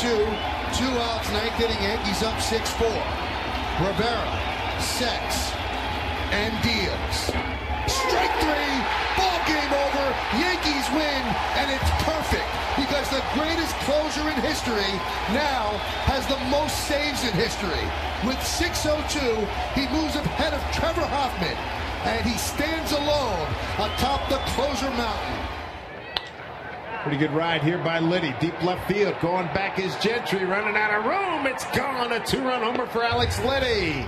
two two outs, ninth inning, Yankees up 6-4. Rivera, Sex, and Diaz. Strike three, ball game over, Yankees win, and it's perfect because the greatest closer in history now has the most saves in history. With 6.02, he moves ahead of Trevor Hoffman, and he stands alone atop the closer mountain. Pretty good ride here by Liddy. Deep left field. Going back is Gentry. Running out of room. It's gone. A two run homer for Alex Liddy.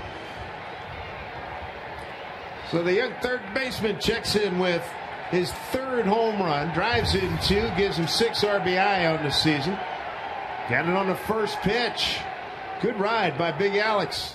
So the young third baseman checks in with his third home run. Drives in two. Gives him six RBI on the season. Got it on the first pitch. Good ride by Big Alex.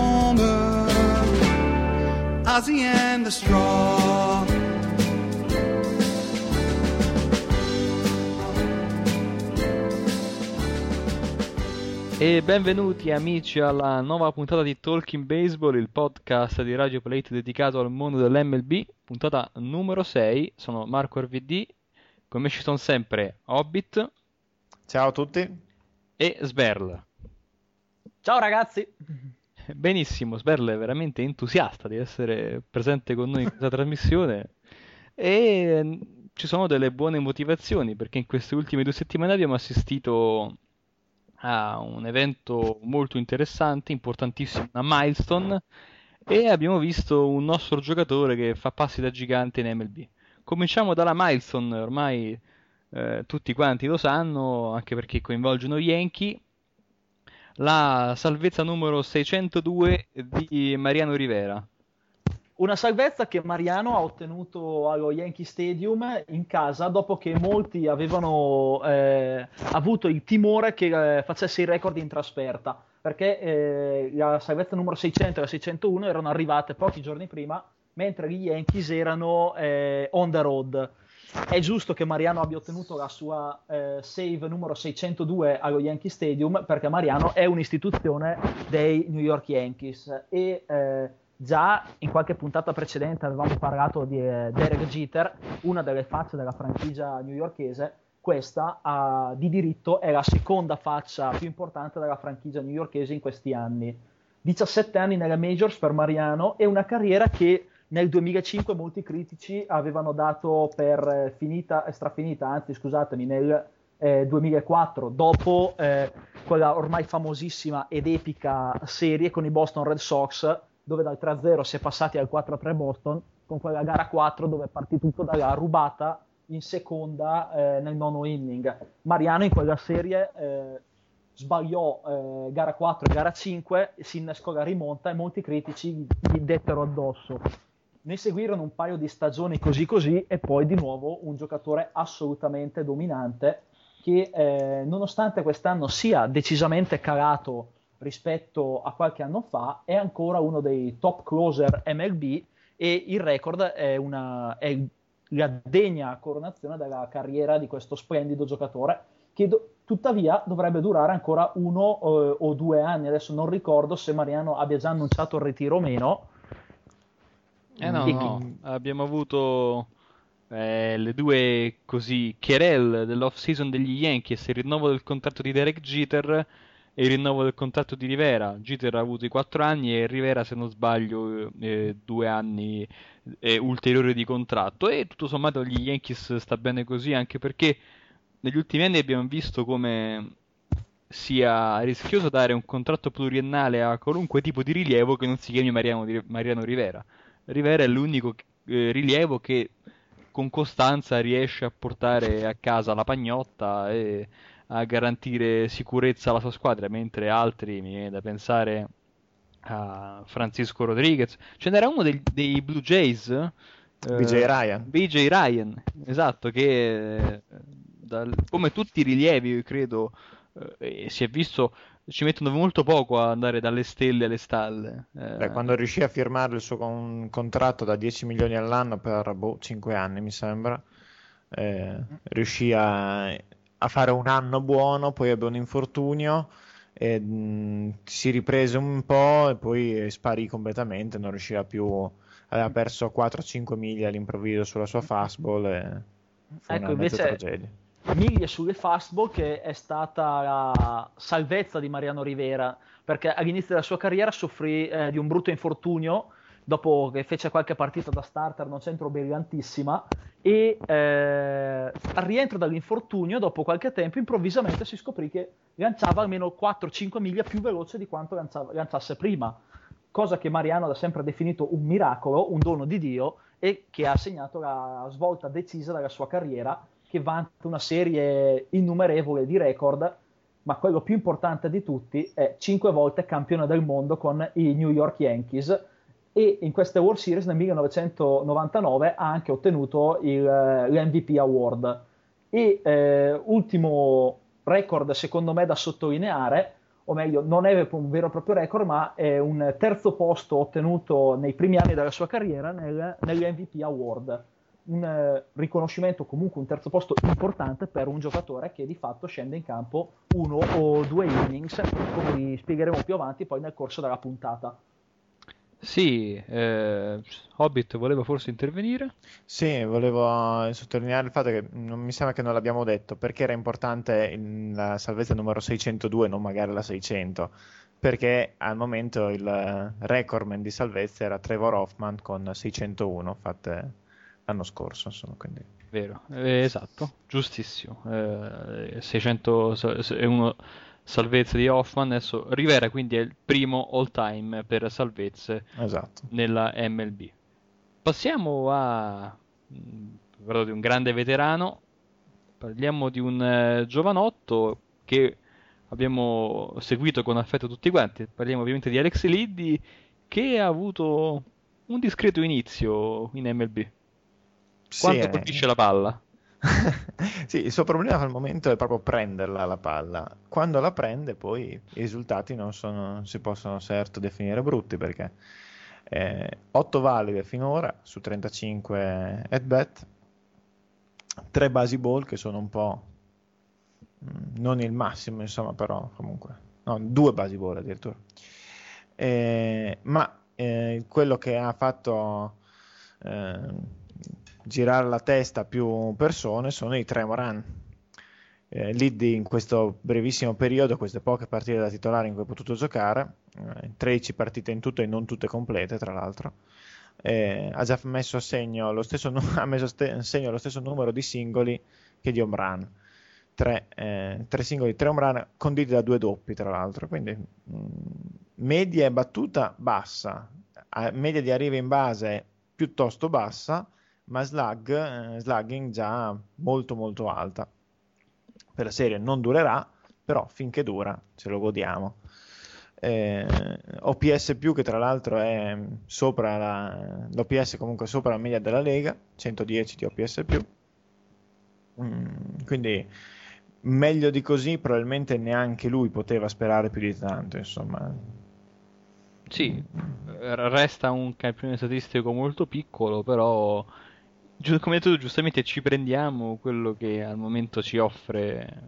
Ozzy and the Straw. E benvenuti amici alla nuova puntata di Talking Baseball, il podcast di Radio Plate dedicato al mondo dell'MLB, puntata numero 6. Sono Marco RVD, con me ci sono sempre Hobbit Ciao a tutti. e Sberl. Ciao ragazzi. Benissimo, Sberl è veramente entusiasta di essere presente con noi in questa trasmissione e mm, ci sono delle buone motivazioni perché in queste ultime due settimane abbiamo assistito a un evento molto interessante, importantissimo, una milestone e abbiamo visto un nostro giocatore che fa passi da gigante in MLB. Cominciamo dalla milestone, ormai eh, tutti quanti lo sanno, anche perché coinvolgono Yankee, la salvezza numero 602 di Mariano Rivera. Una salvezza che Mariano ha ottenuto allo Yankee Stadium in casa dopo che molti avevano eh, avuto il timore che eh, facesse il record in trasferta, perché eh, la salvezza numero 600 e la 601 erano arrivate pochi giorni prima, mentre gli Yankees erano eh, on the road. È giusto che Mariano abbia ottenuto la sua eh, save numero 602 allo Yankee Stadium perché Mariano è un'istituzione dei New York Yankees e eh, già in qualche puntata precedente avevamo parlato di eh, Derek Jeter, una delle facce della franchigia newyorkese. Questa ah, di diritto è la seconda faccia più importante della franchigia newyorkese in questi anni. 17 anni nelle majors per Mariano e una carriera che nel 2005 molti critici avevano dato per eh, finita, eh, strafinita, anzi scusatemi, nel eh, 2004, dopo eh, quella ormai famosissima ed epica serie con i Boston Red Sox, dove dal 3-0 si è passati al 4-3 Boston, con quella gara 4 dove è partito tutto dalla rubata in seconda eh, nel nono inning. Mariano in quella serie eh, sbagliò gara 4 e gara 5, si innescò la rimonta e molti critici gli dettero addosso. Ne seguirono un paio di stagioni così così e poi di nuovo un giocatore assolutamente dominante che eh, nonostante quest'anno sia decisamente calato rispetto a qualche anno fa è ancora uno dei top closer MLB e il record è, una, è la degna coronazione della carriera di questo splendido giocatore che do- tuttavia dovrebbe durare ancora uno eh, o due anni. Adesso non ricordo se Mariano abbia già annunciato il ritiro o meno. Eh no, E- no, abbiamo avuto eh, le due così querelle dell'off season degli Yankees, il rinnovo del contratto di Derek Jeter il rinnovo del contratto di Rivera. Jeter ha avuto i 4 anni e Rivera, se non sbaglio, eh, due anni eh, ulteriori di contratto. E tutto sommato gli Yankees sta bene così, anche perché negli ultimi anni abbiamo visto come sia rischioso dare un contratto pluriennale a qualunque tipo di rilievo che non si chiami Mariano, Mariano Rivera. Rivera è l'unico eh, rilievo che con costanza riesce a portare a casa la pagnotta e a garantire sicurezza alla sua squadra, mentre altri mi viene da pensare a Francisco Rodriguez. Ce n'era uno dei, dei Blue Jays. Eh, BJ Ryan. BJ Ryan, esatto, che eh, dal, come tutti i rilievi, credo, eh, si è visto ci mettono molto poco a andare dalle stelle alle stalle. Eh... Beh, quando riuscì a firmare il suo con- contratto da 10 milioni all'anno per boh, 5 anni, mi sembra, eh, riuscì a, a, fare un anno buono, poi ebbe un infortunio. E, mh, si riprese un po' e poi sparì completamente, non riusciva più, aveva perso 4-5 miglia all'improvviso sulla sua fastball e fu ecco, una invece, tragedia miglia sulle fastball che è stata la salvezza di Mariano Rivera perché all'inizio della sua carriera soffrì eh, di un brutto infortunio dopo che fece qualche partita da starter non c'entro brillantissima e eh, al rientro dall'infortunio dopo qualche tempo improvvisamente si scoprì che lanciava almeno 4-5 miglia più veloce di quanto lanciava, lanciasse prima cosa che Mariano ha sempre definito un miracolo, un dono di Dio e che ha segnato la svolta decisa della sua carriera che vanta una serie innumerevole di record, ma quello più importante di tutti è 5 volte campione del mondo con i New York Yankees e in queste World Series nel 1999 ha anche ottenuto il, l'MVP Award. E eh, ultimo record secondo me da sottolineare, o meglio non è un vero e proprio record, ma è un terzo posto ottenuto nei primi anni della sua carriera nel, nell'MVP Award un eh, riconoscimento, comunque un terzo posto importante per un giocatore che di fatto scende in campo uno o due innings, come vi spiegheremo più avanti poi nel corso della puntata. Sì, eh, Hobbit voleva forse intervenire? Sì, volevo sottolineare il fatto che non mi sembra che non l'abbiamo detto, perché era importante la salvezza numero 602, non magari la 600, perché al momento il recordman di salvezza era Trevor Hoffman con 601 fatte l'anno scorso, insomma, quindi... Vero, eh, esatto, giustissimo. Eh, 600 è uno salvezze di Hoffman, adesso Rivera quindi è il primo all time per salvezze esatto. nella MLB. Passiamo a parlo di un grande veterano, parliamo di un eh, giovanotto che abbiamo seguito con affetto tutti quanti, parliamo ovviamente di Alex Liddy che ha avuto un discreto inizio in MLB. Quanto sì, colpisce la palla? sì, il suo problema al momento è proprio prenderla la palla. Quando la prende, poi i risultati non, sono, non si possono certo definire brutti perché eh, 8 valide finora su 35 at bat, 3 basi ball che sono un po' mm, non il massimo, insomma, però comunque, no, due basi ball addirittura. Eh, ma eh, quello che ha fatto eh, girare la testa a più persone sono i Tremoran. Eh, Liddy in questo brevissimo periodo, queste poche partite da titolare in cui ha potuto giocare, eh, 13 partite in tutto e non tutte complete tra l'altro, eh, ha già messo a segno lo stesso, ha messo a segno lo stesso numero di singoli che di home run. Tre, eh, tre singoli, tre home run conditi da due doppi tra l'altro, quindi mh, mm, media e battuta bassa, media di arrivi in base piuttosto bassa, ma slug, eh, slugging già molto molto alta. Per la serie non durerà, però finché dura ce lo godiamo. Eh, OPS più che tra l'altro è sopra la, l'OPS comunque sopra la media della Lega 110 di OPS più mm, quindi meglio di così probabilmente neanche lui poteva sperare più di tanto insomma sì resta un campione statistico molto piccolo però come hai detto tu, giustamente ci prendiamo quello che al momento ci offre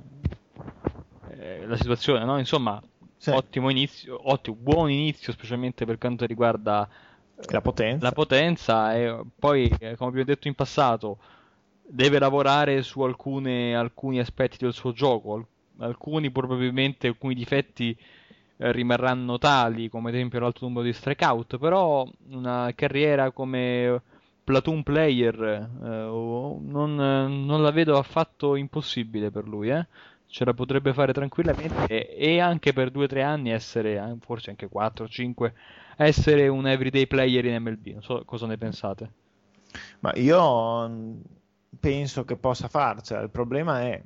eh, la situazione, no? Insomma, sì. ottimo inizio, ottimo, buon inizio, specialmente per quanto riguarda eh, la potenza. La potenza e poi, eh, come abbiamo detto in passato, deve lavorare su alcune, alcuni aspetti del suo gioco, alcuni probabilmente alcuni difetti rimarranno tali, come ad esempio l'alto numero di strikeout, però una carriera come platoon player eh, non, non, la vedo affatto impossibile per lui, eh? ce la potrebbe fare tranquillamente e, e anche per 2-3 anni essere, eh, forse anche 4-5, essere un everyday player in MLB. Non so cosa ne pensate. Ma io mm, penso che possa farcela. Il problema è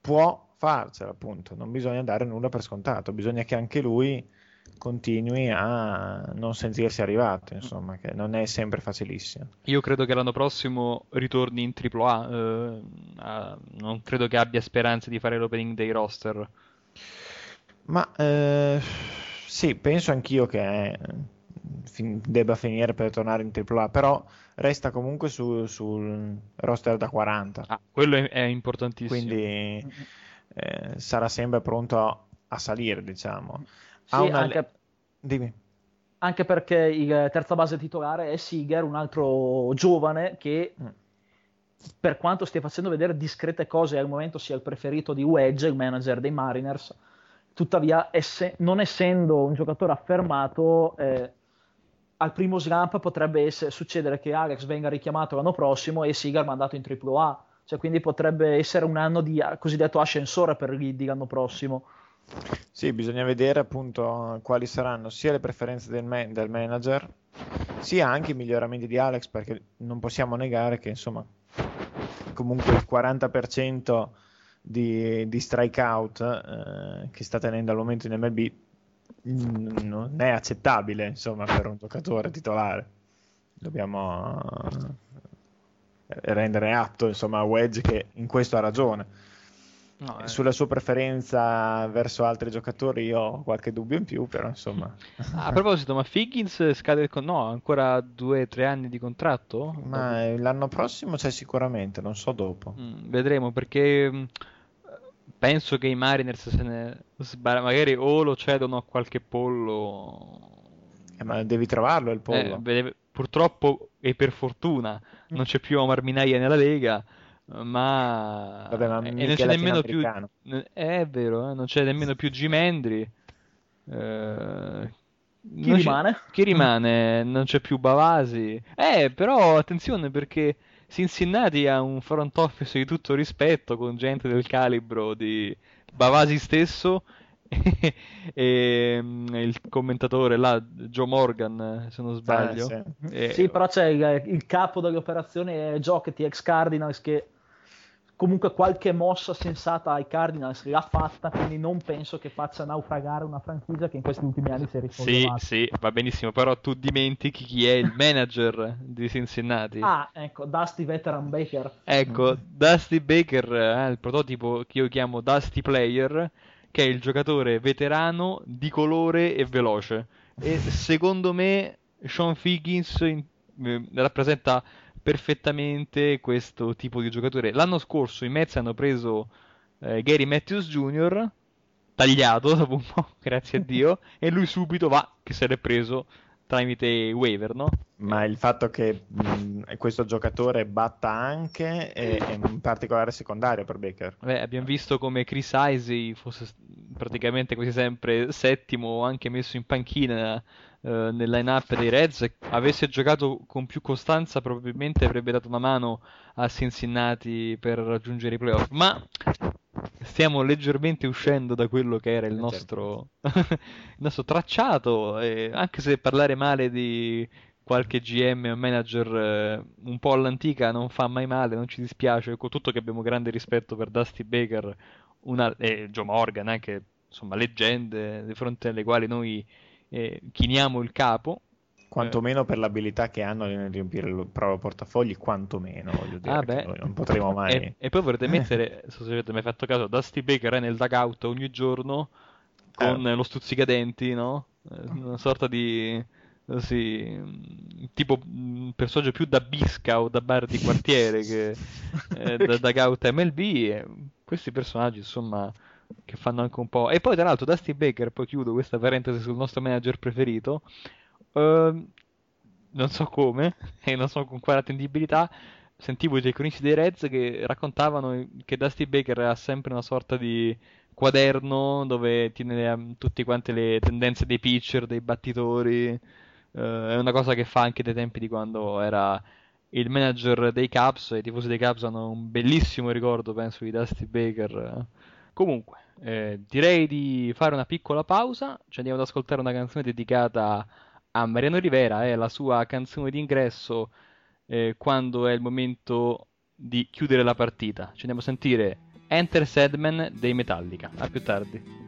può farcela, appunto. Non bisogna dare nulla per scontato, bisogna che anche lui continui a non sentirsi arrivato, insomma, che non è sempre facilissimo. Io credo che l'anno prossimo ritorni in AAA, eh, uh, non credo che abbia speranze di fare l'opening day roster. Ma eh, sì, penso anch'io che fin- debba finire per tornare in AAA, però resta comunque su, sul roster da 40. Ah, quello è, è importantissimo. Quindi eh, sarà sempre pronto a, a salire, diciamo. Sì, una... anche... Dimmi. Anche perché il terza base titolare è Seager, un altro giovane che mm. per quanto stia facendo vedere discrete cose al momento sia il preferito di Wedge, il manager dei Mariners, tuttavia esse... non essendo un giocatore affermato eh, al primo slump potrebbe essere, succedere che Alex venga richiamato l'anno prossimo e Seager mandato in AAA, cioè quindi potrebbe essere un anno di cosiddetto ascensore per Liddy l'anno prossimo. Sì, bisogna vedere appunto quali saranno sia le preferenze del, man- del, manager, sia anche i miglioramenti di Alex, perché non possiamo negare che insomma comunque il 40% di, di strikeout eh, che sta tenendo al momento in MLB non è accettabile insomma per un giocatore titolare. Dobbiamo eh, rendere atto insomma a Wedge che in questo ha ragione No, eh. Sulla sua preferenza verso altri giocatori io ho qualche dubbio in più, però insomma. a proposito, ma Figgins scade il con... no, ancora due o tre anni di contratto? Ma dopo. l'anno prossimo c'è sicuramente, non so dopo. Mm, vedremo perché mm, penso che i Mariners se ne sbar... magari o lo cedono a qualche pollo. Eh, ma devi trovarlo il pollo. Eh, purtroppo e per fortuna non c'è più Omar Minaya nella Lega ma, Vabbè, ma e non c'è nemmeno più è vero eh? non c'è nemmeno più Gimendri eh, chi rimane? C'è... chi rimane non c'è più Bavasi eh però attenzione perché Cincinnati ha un front office di tutto rispetto con gente del calibro di Bavasi stesso e, mm, il commentatore là, Joe Morgan, se non sbaglio. Ah, sì. E... sì. però c'è il, il capo delle operazioni è Jockety, ex Cardinals, che comunque qualche mossa sensata ai Cardinals l'ha fatta, quindi non penso che faccia naufragare una franchigia che in questi ultimi anni si è risollevata. Sì, sì, va benissimo, però tu dimentichi chi è il manager di Cincinnati. Ah, ecco, Dusty Veteran Baker. Ecco, Dusty Baker, eh, il prototipo che io chiamo Dusty Player, che è il giocatore veterano, di colore e veloce. E secondo me Sean Figgins in, eh, rappresenta perfettamente questo tipo di giocatore. L'anno scorso i Mets hanno preso eh, Gary Matthews Jr., tagliato dopo un po', grazie a Dio, e lui subito va che se l'è preso tramite waiver, no? Ma il fatto che mh, questo giocatore batta anche è, è, un particolare secondario per Baker. Beh, abbiamo visto come Chris Isey fosse praticamente quasi sempre settimo, anche messo in panchina eh, nel line-up dei Reds, avesse giocato con più costanza probabilmente avrebbe dato una mano a Cincinnati per raggiungere i playoff. Ma stiamo leggermente uscendo da quello che era il eh, nostro, certo. il nostro tracciato, e anche se parlare male di qualche GM o manager eh, un po' all'antica non fa mai male, non ci dispiace, con tutto che abbiamo grande rispetto per Dusty Baker una, e Joe Morgan, anche insomma leggende di fronte alle quali noi eh, chiniamo il capo. Quantomeno per l'abilità che hanno di riempire il proprio portafogli, quantomeno voglio dire, ah beh. non potremo mai. E, e poi vorrete mettere, se avete mai fatto caso, Dusty Baker è nel dugout ogni giorno con eh. lo stuzzicadenti, no? Eh, una sorta di sì, tipo un personaggio più da bisca o da bar di quartiere che eh, da dugout MLB. E questi personaggi, insomma, che fanno anche un po'. E poi, tra l'altro, Dusty Baker, poi chiudo questa parentesi sul nostro manager preferito. Uh, non so come, e non so con quale attendibilità. sentivo i tecnici dei Reds che raccontavano che Dusty Baker ha sempre una sorta di quaderno dove tiene tutte quante le tendenze dei pitcher, dei battitori. Uh, è una cosa che fa anche dai tempi di quando era il manager dei Cubs. I tifosi dei Cubs hanno un bellissimo ricordo, penso, di Dusty Baker. Comunque, eh, direi di fare una piccola pausa. Ci andiamo ad ascoltare una canzone dedicata a Mariano Rivera, è eh, la sua canzone d'ingresso eh, quando è il momento di chiudere la partita. Ci andiamo a sentire Enter Sadman dei Metallica. A più tardi.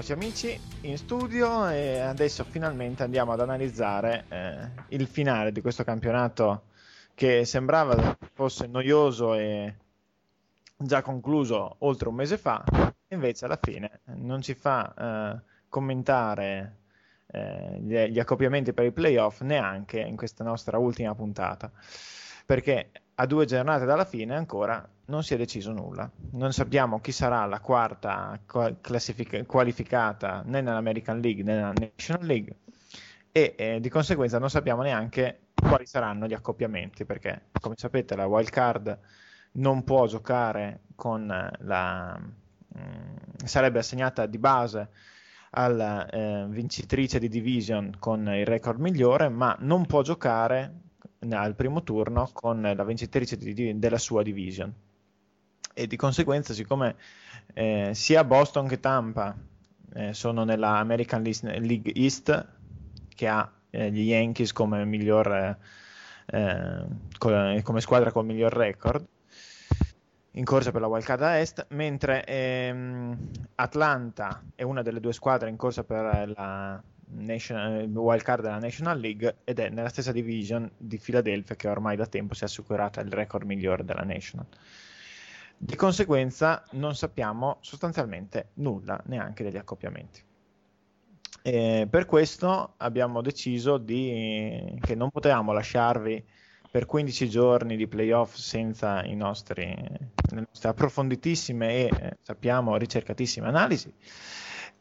E rieccoci amici in studio e adesso finalmente andiamo ad analizzare eh, il finale di questo campionato che sembrava fosse noioso e già concluso oltre un mese fa, invece alla fine non ci fa eh, commentare eh, gli, gli accoppiamenti per i playoff neanche in questa nostra ultima puntata, perché a due giornate dalla fine ancora non si è deciso nulla. Non sappiamo chi sarà la quarta classific- qualificata né nell'American League né nella National League e eh, di conseguenza non sappiamo neanche quali saranno gli accoppiamenti perché come sapete la wild card non può giocare con la mh, mm, sarebbe assegnata di base alla eh, vincitrice di division con il record migliore ma non può giocare al primo turno con la vincitrice di, della sua division e di conseguenza siccome eh, sia Boston che Tampa eh, sono nella American League East che ha eh, gli Yankees come miglior eh, come squadra con miglior record in corsa per la wild card a est, mentre ehm, Atlanta è una delle due squadre in corsa per la National, wild card della National League ed è nella stessa division di Philadelphia che ormai da tempo si è assicurata il record migliore della National. Di conseguenza non sappiamo sostanzialmente nulla neanche degli accoppiamenti. E per questo abbiamo deciso di, che non potevamo lasciarvi per 15 giorni di playoff senza nostri, le nostre approfonditissime e eh, sappiamo ricercatissime analisi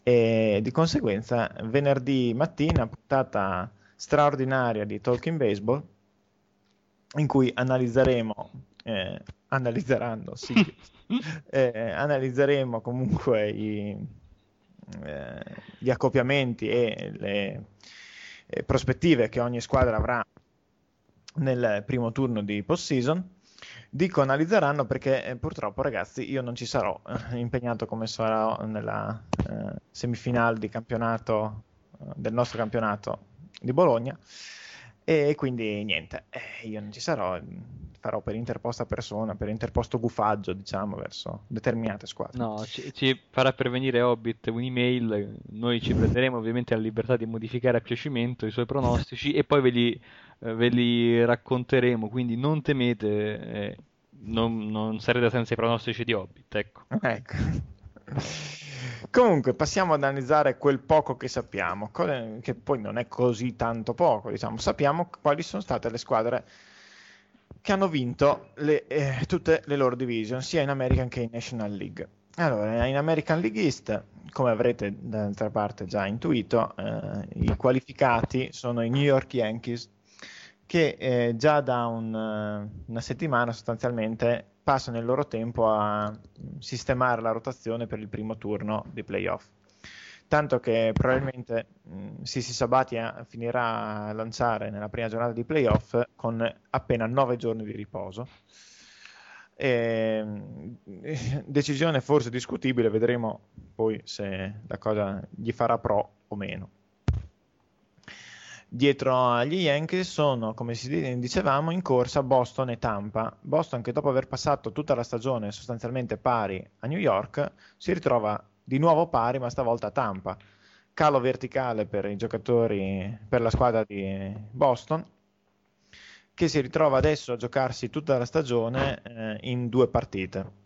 e di conseguenza venerdì mattina puntata straordinaria di Talking Baseball in cui analizzeremo eh, analizzeranno, sì. eh, analizzeremo comunque i, eh, gli accoppiamenti e le eh, prospettive che ogni squadra avrà nel primo turno di post-season. Dico analizzeranno perché eh, purtroppo ragazzi io non ci sarò eh, impegnato come sarò nella eh, semifinale di campionato del nostro campionato di Bologna e quindi niente, io non ci sarò, farò per interposta persona, per interposto gufaggio, diciamo, verso determinate squadre. No, ci, ci farà pervenire Hobbit un'email, noi ci prenderemo ovviamente la libertà di modificare a piacimento i suoi pronostici e poi ve li, eh, ve li racconteremo, quindi non temete, eh, non, non, sarete senza i pronostici di Hobbit, ecco. Ecco. Comunque, passiamo ad analizzare quel poco che sappiamo, che poi non è così tanto poco, diciamo. Sappiamo quali sono state le squadre che hanno vinto le, eh, tutte le loro division, sia in American che in National League. Allora, in American League East, come avrete d'altra parte già intuito, eh, i qualificati sono i New York Yankees, che eh, già da un, una settimana sostanzialmente passano il loro tempo a sistemare la rotazione per il primo turno di playoff tanto che probabilmente Sissi Sabatia finirà a lanciare nella prima giornata di playoff con appena 9 giorni di riposo. E, decisione forse discutibile, vedremo poi se la cosa gli farà pro o meno. Dietro agli Yankees sono, come dicevamo, in corsa Boston e Tampa. Boston che dopo aver passato tutta la stagione sostanzialmente pari a New York si ritrova di nuovo pari, ma stavolta a Tampa. Calo verticale per i giocatori, per la squadra di Boston, che si ritrova adesso a giocarsi tutta la stagione eh, in due partite.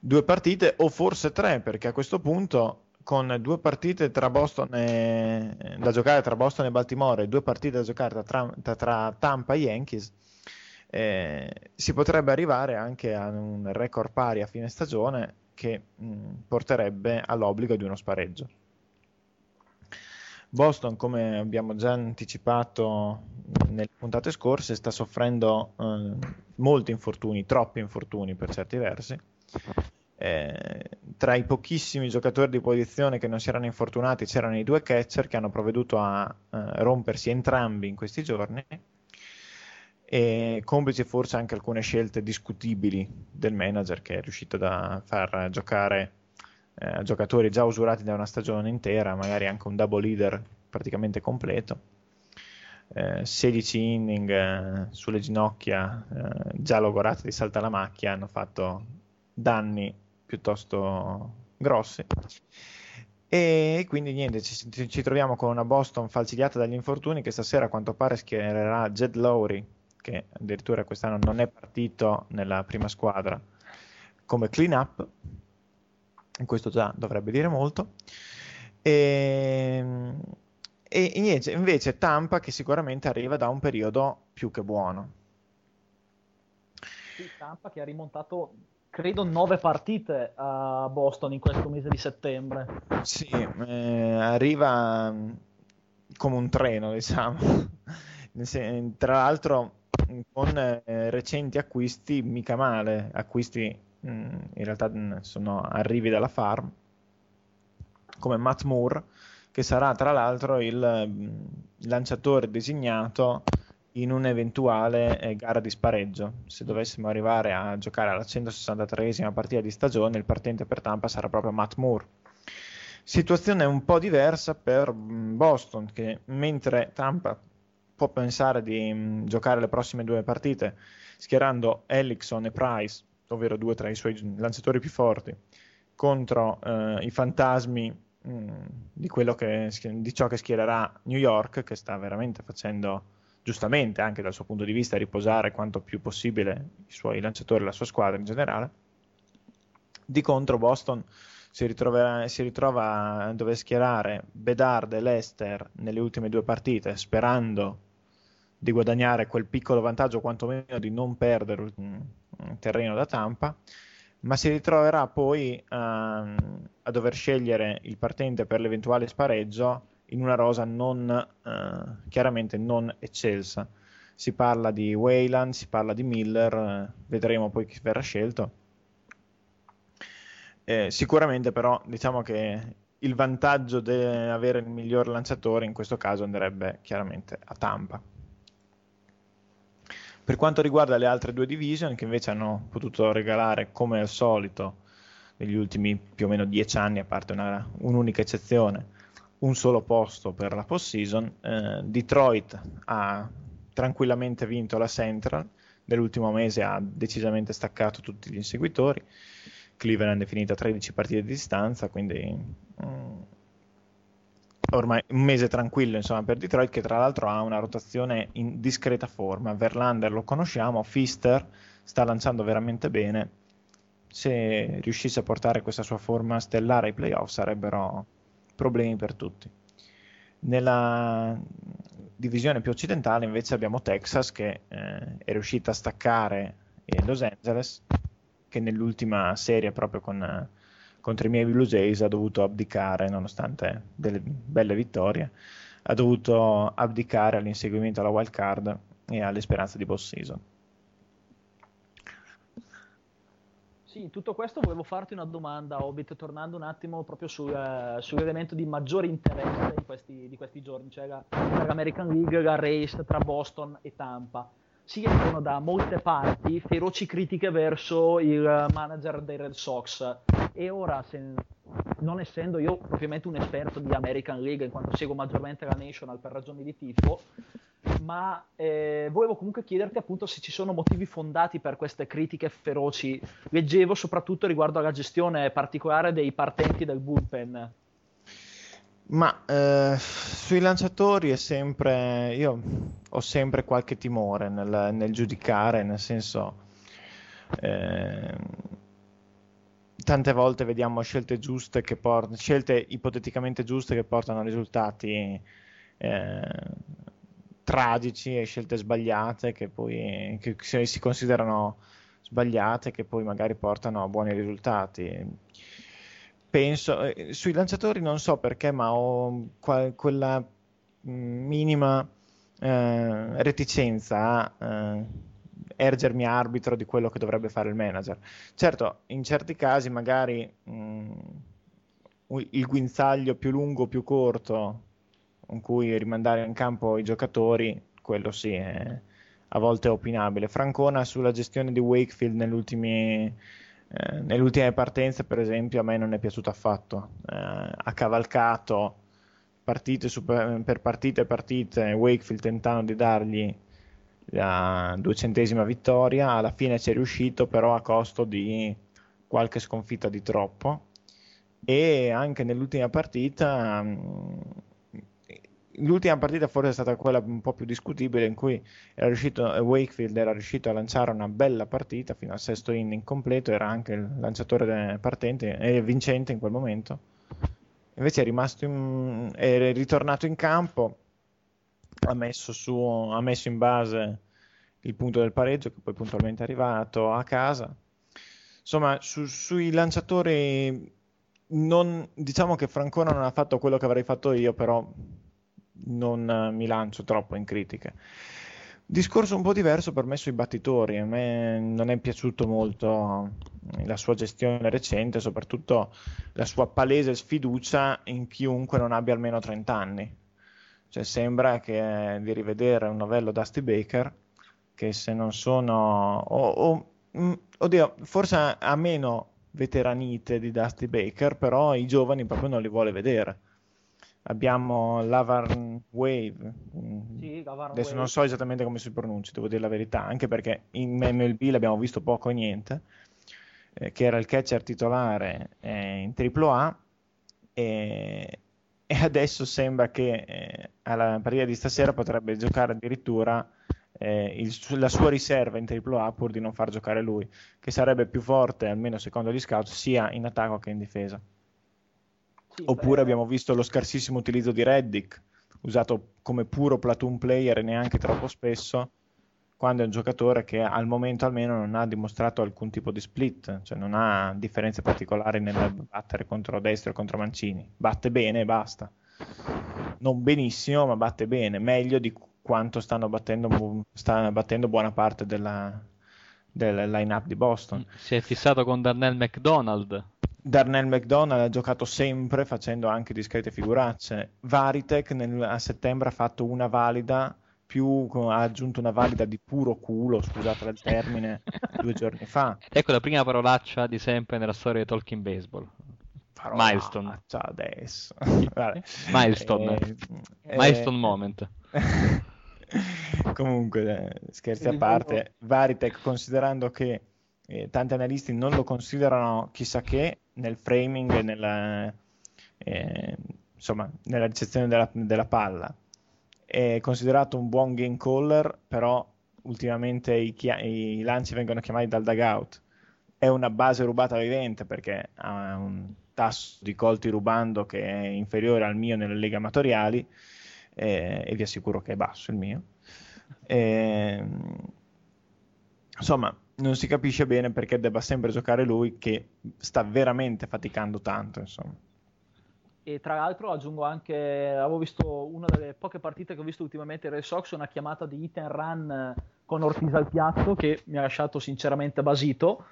Due partite o forse tre, perché a questo punto con due partite e, da giocare tra Boston e Baltimore e due partite da giocare tra, tra, tra Tampa e Yankees, eh, si potrebbe arrivare anche a un record pari a fine stagione che mh, porterebbe all'obbligo di uno spareggio. Boston, come abbiamo già anticipato nelle puntate scorse, sta soffrendo eh, molti infortuni, troppi infortuni per certi versi. Eh, tra i pochissimi giocatori di posizione che non si erano infortunati c'erano i due catcher che hanno provveduto a eh, rompersi entrambi in questi giorni e complici forse anche alcune scelte discutibili del manager che è riuscito a far giocare eh, giocatori già usurati da una stagione intera, magari anche un double leader praticamente completo. Eh, 16 inning eh, sulle ginocchia eh, già logorate di salta la macchia hanno fatto danni piuttosto grossi. E quindi niente, ci, ci, troviamo con una Boston falcidiata dagli infortuni che stasera a quanto pare schiererà Jed Lowry, che addirittura quest'anno non è partito nella prima squadra, come clean up. Questo già dovrebbe dire molto. E, e niente, invece Tampa che sicuramente arriva da un periodo più che buono. Sì, Tampa che ha rimontato credo nove partite a Boston in questo mese di settembre. Sì, eh, arriva mm, come un treno, diciamo. Tra l'altro con eh, recenti acquisti mica male, acquisti mh, mm, in realtà mm, sono arrivi dalla farm, come Matt Moore, che sarà tra l'altro il mh, lanciatore designato in un'eventuale eh, gara di spareggio. Se dovessimo arrivare a giocare alla 163esima partita di stagione, il partente per Tampa sarà proprio Matt Moore. Situazione un po' diversa per mm, Boston, che mentre Tampa può pensare di mh, mm, giocare le prossime due partite schierando Ellickson e Price, ovvero due tra i suoi lanciatori più forti, contro eh, i fantasmi mh, mm, di, che, di ciò che schiererà New York, che sta veramente facendo giustamente anche dal suo punto di vista, riposare quanto più possibile i suoi lanciatori e la sua squadra in generale. Di contro Boston si, si ritrova a dover schierare Bedard e Leicester nelle ultime due partite, sperando di guadagnare quel piccolo vantaggio, quantomeno di non perdere terreno da Tampa, ma si ritroverà poi uh, a dover scegliere il partente per l'eventuale spareggio in una rosa non, eh, chiaramente non eccelsa. Si parla di Wayland, si parla di Miller, eh, vedremo poi chi verrà scelto. Eh, sicuramente però diciamo che il vantaggio di avere il miglior lanciatore in questo caso andrebbe chiaramente a Tampa. Per quanto riguarda le altre due division che invece hanno potuto regalare come al solito negli ultimi più o meno dieci anni, a parte una, un'unica eccezione, un solo posto per la post-season. Eh, Detroit ha tranquillamente vinto la Central, nell'ultimo mese ha decisamente staccato tutti gli inseguitori. Cleveland è finita a 13 partite di distanza, quindi um, ormai un mese tranquillo insomma, per Detroit, che tra l'altro ha una rotazione in discreta forma. Verlander lo conosciamo, Fister sta lanciando veramente bene. Se riuscisse a portare questa sua forma stellare ai playoff sarebbero problemi per tutti. Nella divisione più occidentale invece abbiamo Texas che eh, è riuscita a staccare Los Angeles che nell'ultima serie proprio con, eh, contro i miei Blue Jays ha dovuto abdicare nonostante delle belle vittorie ha dovuto abdicare all'inseguimento alla wild card e alle speranze di post season Sì, in tutto questo volevo farti una domanda, Hobbit, tornando un attimo proprio sul, uh, sull'elemento di maggiore interesse di questi, di questi giorni, cioè la, l'American League, la race tra Boston e Tampa. Escono da molte parti feroci critiche verso il manager dei Red Sox e ora, se, non essendo io propriamente un esperto di American League, in quanto seguo maggiormente la National per ragioni di tifo, ma eh, volevo comunque chiederti appunto se ci sono motivi fondati per queste critiche feroci. Leggevo soprattutto riguardo alla gestione particolare dei partenti del bullpen. Ma eh, sui lanciatori è sempre. Io ho sempre qualche timore nel, nel giudicare, nel senso. Eh, tante volte vediamo scelte giuste che portano, scelte ipoteticamente giuste che portano a risultati eh, tragici e scelte sbagliate che poi che si considerano sbagliate che poi magari portano a buoni risultati. Penso, eh, sui lanciatori non so perché, ma ho qual, quella mm, minima eh, reticenza a eh, ergermi arbitro di quello che dovrebbe fare il manager. Certo, in certi casi magari mh, mm, il guinzaglio più lungo o più corto con cui rimandare in campo i giocatori, quello sì, è a volte opinabile. Francona sulla gestione di Wakefield eh, nelle ultime partenze, per esempio, a me non è piaciuto affatto. Eh, ha cavalcato partite su, per partite e partite Wakefield tentando di dargli la duecentesima vittoria, alla fine ci è riuscito però a costo di qualche sconfitta di troppo e anche nell'ultima partita l'ultima partita forse è stata quella un po' più discutibile in cui riuscito, Wakefield era riuscito a lanciare una bella partita fino al sesto inning completo, era anche il lanciatore partente e vincente in quel momento. Invece è in, è ritornato in campo, ha messo, su, ha messo in base il punto del pareggio che poi puntualmente è arrivato a casa. Insomma, su, sui lanciatori non, diciamo che Francona non ha fatto quello che avrei fatto io, però non eh, mi lancio troppo in critiche. Discorso un po' diverso per me sui battitori, a me non è piaciuto molto la sua gestione recente, soprattutto la sua palese sfiducia in chiunque non abbia almeno 30 anni. Cioè sembra che di rivedere un novello Dusty Baker, che se non sono... O, o, mm, oddio, forse ha meno veteranite di Dusty Baker, però i giovani proprio non li vuole vedere abbiamo Lavarn Wave. Sì, Lavarn Adesso Wave. non so esattamente come si pronuncia, devo dire la verità, anche perché in MLB l'abbiamo visto poco e niente, eh, che era il catcher titolare eh, in AAA e, e adesso sembra che eh, alla partita di stasera potrebbe giocare addirittura eh, il, la sua riserva in AAA pur di non far giocare lui, che sarebbe più forte, almeno secondo gli scout, sia in attacco che in difesa. Sì, Oppure beh... abbiamo visto lo scarsissimo utilizzo di Reddick, usato come puro platoon player e neanche troppo spesso, quando è un giocatore che al momento almeno non ha dimostrato alcun tipo di split, cioè non ha differenze particolari nel battere contro destro e contro Mancini. Batte bene e basta. Non benissimo, ma batte bene, meglio di quanto stanno battendo, stanno battendo buona parte della, del line-up di Boston. Si è fissato con Darnell McDonald Darnell McDonald ha giocato sempre facendo anche discrete figuracce. Varitek nel, a settembre ha fatto una valida più ha aggiunto una valida di puro culo, scusate il termine, due giorni fa. Ecco la prima parolaccia di sempre nella storia di Talking Baseball. Parolaccia Milestone. adesso. Milestone. Eh, Milestone eh, moment. Comunque, eh, scherzi a parte, Varitek considerando che eh, tanti analisti non lo considerano chissà che nel framing e nella, eh, insomma, nella ricezione della, della, palla. È considerato un buon game caller, però ultimamente i, chia- i lanci vengono chiamati dal dugout. È una base rubata vivente perché ha un tasso di colti rubando che è inferiore al mio nelle leghe amatoriali eh, e vi assicuro che è basso il mio. Eh, insomma, non si capisce bene perché debba sempre giocare lui che sta veramente faticando tanto, insomma. E tra l'altro aggiungo anche, avevo visto una delle poche partite che ho visto ultimamente Red Sox, una chiamata di hit and run con Ortiz al piatto che mi ha lasciato sinceramente basito.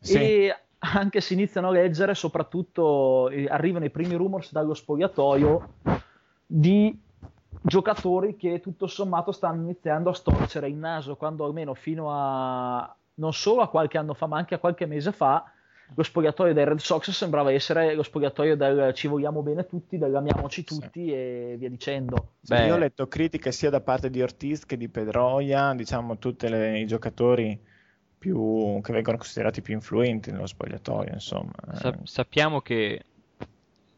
Sì. E anche si iniziano a leggere, soprattutto arrivano i primi rumors dallo spogliatoio di giocatori che tutto sommato stanno iniziando a storcere il naso, quando almeno fino a, non solo a qualche anno fa, ma anche a qualche mese fa, lo spogliatoio dei Red Sox sembrava essere lo spogliatoio del ci vogliamo bene tutti, del amiamoci tutti sì. e via dicendo. Sì, io ho letto critiche sia da parte di Ortiz che di Pedroia, diciamo tutti i giocatori più, che vengono considerati più influenti nello spogliatoio. Insomma. Sa- sappiamo che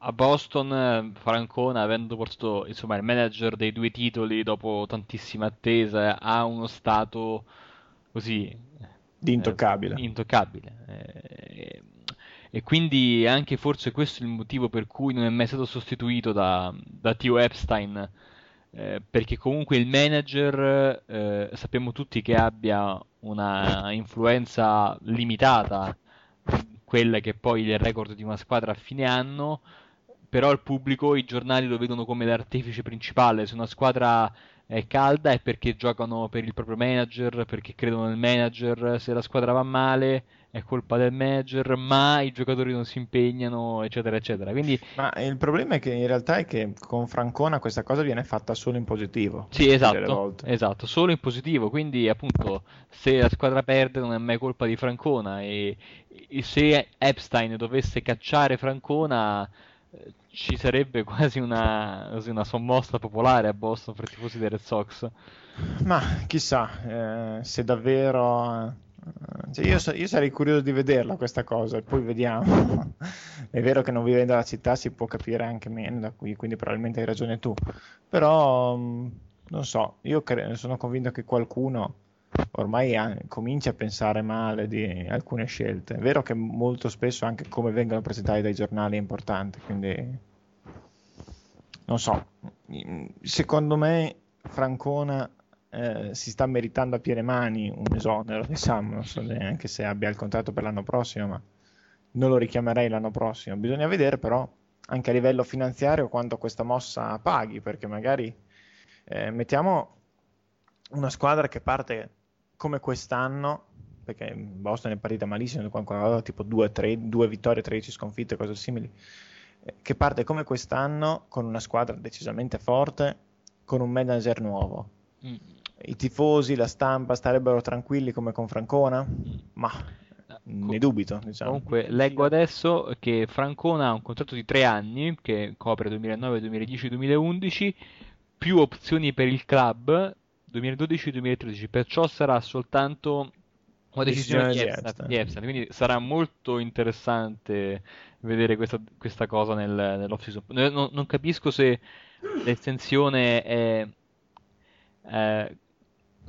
a Boston Francona, avendo portato insomma, il manager dei due titoli dopo tantissima attesa, ha uno stato così di intoccabile. Eh, intoccabile. Eh, e quindi anche forse questo è il motivo per cui non è mai stato sostituito da, da Tio Epstein, eh, perché comunque il manager eh, sappiamo tutti che abbia una influenza limitata, quella che poi è il record di una squadra a fine anno, però il pubblico, i giornali lo vedono come l'artefice principale, se una squadra è calda è perché giocano per il proprio manager, perché credono nel manager, se la squadra va male è colpa del manager, ma i giocatori non si impegnano, eccetera, eccetera. Quindi... Ma il problema è che in realtà è che con Francona questa cosa viene fatta solo in positivo. Sì, esatto, esatto, solo in positivo, quindi appunto se la squadra perde non è mai colpa di Francona e, e se Epstein dovesse cacciare Francona ci sarebbe quasi una, quasi una sommossa popolare a Boston per i tifosi dei Red Sox. Ma chissà, eh, se davvero eh, Cioè io, io, sarei curioso di vederla questa cosa e poi vediamo. È vero che non vivendo la città si può capire anche meno da qui, quindi probabilmente hai ragione tu. Però mm, non so, io cre- sono convinto che qualcuno ormai ha, comincia a pensare male di alcune scelte. È vero che molto spesso anche come vengono presentate dai giornali è importante, quindi non so. Secondo me Francona eh, si sta meritando a piene mani un esonero diciamo, non so neanche se abbia il contratto per l'anno prossimo, ma non lo richiamerei l'anno prossimo. Bisogna vedere però anche a livello finanziario quanto questa mossa paghi, perché magari eh, mettiamo una squadra che parte come quest'anno, perché Boston è partita malissimo, qualcosa tipo 2, 3, 2 vittorie, 13 sconfitte, cose simili, eh, che parte come quest'anno con una squadra decisamente forte, con un manager nuovo. Mm. I tifosi, la stampa starebbero tranquilli come con Francona? Mm. Ma ne dubito. Diciamo. Comunque, leggo adesso che Francona ha un contratto di tre anni che copre 2009, 2010, 2011, più opzioni per il club 2012-2013, perciò sarà soltanto una decisione di Epstein, di Epstein, quindi sarà molto interessante vedere questa, questa cosa nel, nell'off season. Non, non, capisco se l'estensione è, eh,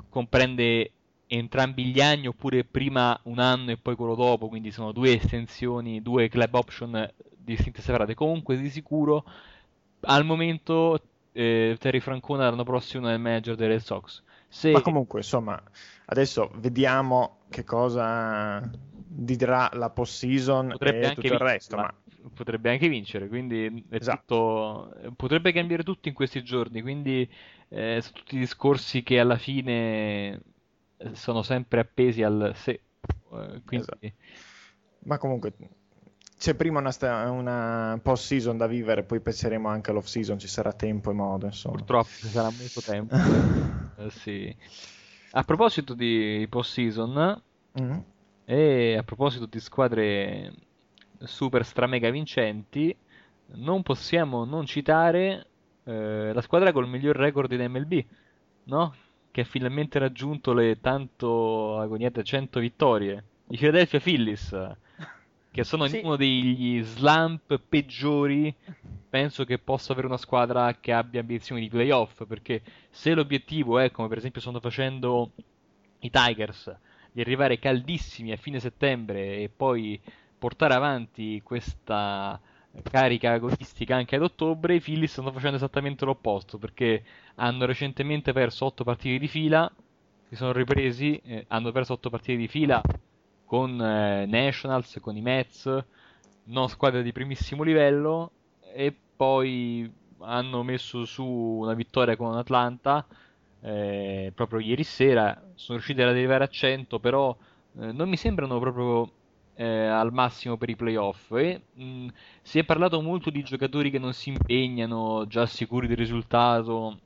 comprende entrambi gli anni oppure prima un anno e poi quello dopo, quindi sono due estensioni, due club option distinte separate. Comunque di sicuro al momento eh, Terry Francona l'anno prossimo nel manager dei Red Sox. Se... Ma comunque, insomma, adesso vediamo che cosa dirà la post-season potrebbe e tutto vincere, il resto. Ma... Potrebbe anche vincere, quindi esatto. tutto... potrebbe cambiare tutto in questi giorni, quindi eh, sono tutti discorsi che alla fine eh, sono sempre appesi al se. Eh, quindi... Esatto. Ma comunque c'è prima una, sta- una post season da vivere, poi penseremo anche all'off season, ci sarà tempo e modo. Insomma. Purtroppo ci sarà molto tempo. eh, sì. A proposito di post season mm-hmm. e a proposito di squadre super stramega vincenti, non possiamo non citare eh, la squadra col miglior record in MLB, no? Che ha finalmente raggiunto le tanto agoniate 100 vittorie. I Philadelphia Phillies che sono sì. uno degli slump peggiori, penso che possa avere una squadra che abbia ambizioni di playoff, perché se l'obiettivo è, come per esempio stanno facendo i Tigers, di arrivare caldissimi a fine settembre e poi portare avanti questa carica agonistica anche ad ottobre, i Phillies stanno facendo esattamente l'opposto, perché hanno recentemente perso 8 partite di fila, si sono ripresi, eh, hanno perso 8 partite di fila con eh, Nationals, con i Mets, non squadre di primissimo livello e poi hanno messo su una vittoria con Atlanta eh, proprio ieri sera, sono riusciti ad arrivare a 100 però eh, non mi sembrano proprio eh, al massimo per i playoff. E mh, mm, si è parlato molto di giocatori che non si impegnano già sicuri del risultato.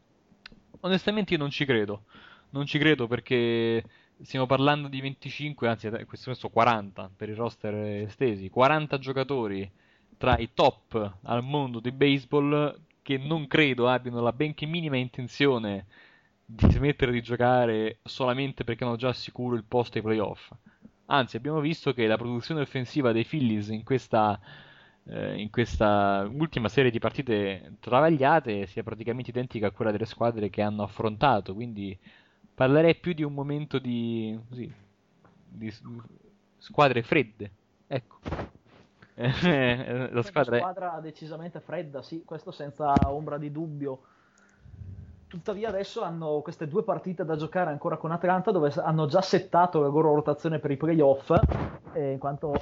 Onestamente io non ci credo. Non ci credo perché stiamo parlando di 25, anzi in questo senso 40 per i roster estesi, 40 giocatori tra i top al mondo di baseball che non credo abbiano la benché minima intenzione di smettere di giocare solamente perché hanno già sicuro il posto ai playoff. Anzi, abbiamo visto che la produzione offensiva dei Phillies in questa, eh, in questa ultima serie di partite travagliate sia praticamente identica a quella delle squadre che hanno affrontato, quindi Parlerei più di un momento di, così, di squadre fredde. Ecco. la squadra, squadra decisamente fredda, sì, questo senza ombra di dubbio. Tuttavia adesso hanno queste due partite da giocare ancora con Atlanta dove hanno già settato la loro rotazione per i playoff, eh, in quanto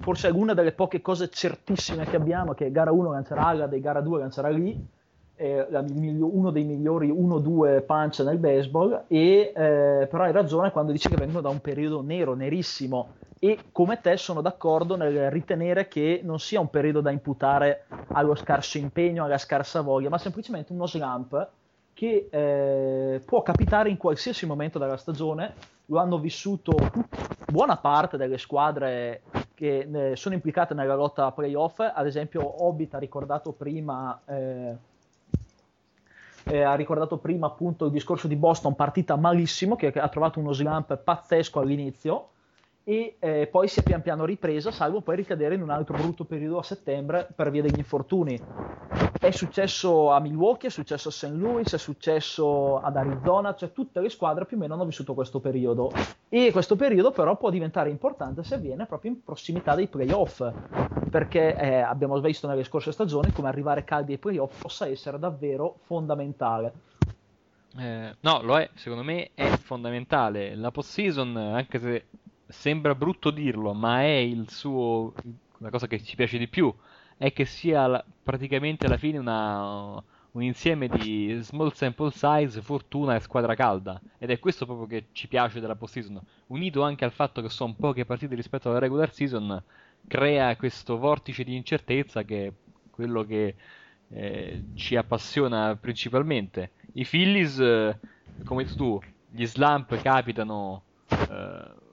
forse è una delle poche cose certissime che abbiamo che gara 1 lancerà Agade e gara 2 lancerà lì eh, uno dei migliori 1-2 punch nel baseball, e, eh, però hai ragione quando dici che vengono da un periodo nero, nerissimo, e come te sono d'accordo nel ritenere che non sia un periodo da imputare allo scarso impegno, alla scarsa voglia, ma semplicemente uno slump che eh, può capitare in qualsiasi momento della stagione, lo hanno vissuto buona parte delle squadre che eh, sono implicate nella lotta playoff, ad esempio Hobbit ha ricordato prima eh, eh, ha ricordato prima appunto il discorso di Boston, partita malissimo, che ha trovato uno slump pazzesco all'inizio, e eh, poi si è pian piano ripresa, salvo poi ricadere in un altro brutto periodo a settembre per via degli infortuni. È successo a Milwaukee, è successo a St. Louis, è successo ad Arizona, cioè tutte le squadre più o meno hanno vissuto questo periodo. E questo periodo però può diventare importante se avviene proprio in prossimità dei playoff, perché eh, abbiamo visto nelle scorse stagioni come arrivare caldi ai playoff possa essere davvero fondamentale. Eh, no, lo è, secondo me è fondamentale. La post-season, anche se sembra brutto dirlo, ma è il suo, la cosa che ci piace di più, è che sia praticamente alla fine una, un insieme di small sample size, fortuna e squadra calda. Ed è questo proprio che ci piace della post-season, unito anche al fatto che sono poche partite rispetto alla regular season, crea questo vortice di incertezza che è quello che eh, ci appassiona principalmente. I Phillies, eh, come tu, gli slump capitano eh,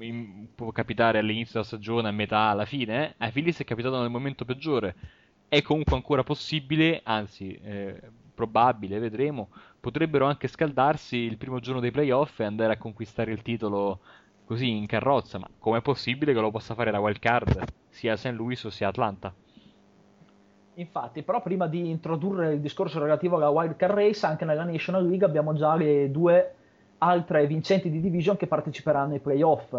in, può capitare all'inizio della stagione, a metà, alla fine, eh? ai Phillies è capitato nel momento peggiore. È comunque ancora possibile, anzi, eh, probabile, vedremo. Potrebbero anche scaldarsi il primo giorno dei playoff e andare a conquistare il titolo così in carrozza. Ma com'è possibile che lo possa fare la wild card, sia St. Louis o sia Atlanta? Infatti, però prima di introdurre il discorso relativo alla wild card race, anche nella National League abbiamo già le due altre vincenti di division che parteciperanno ai playoff.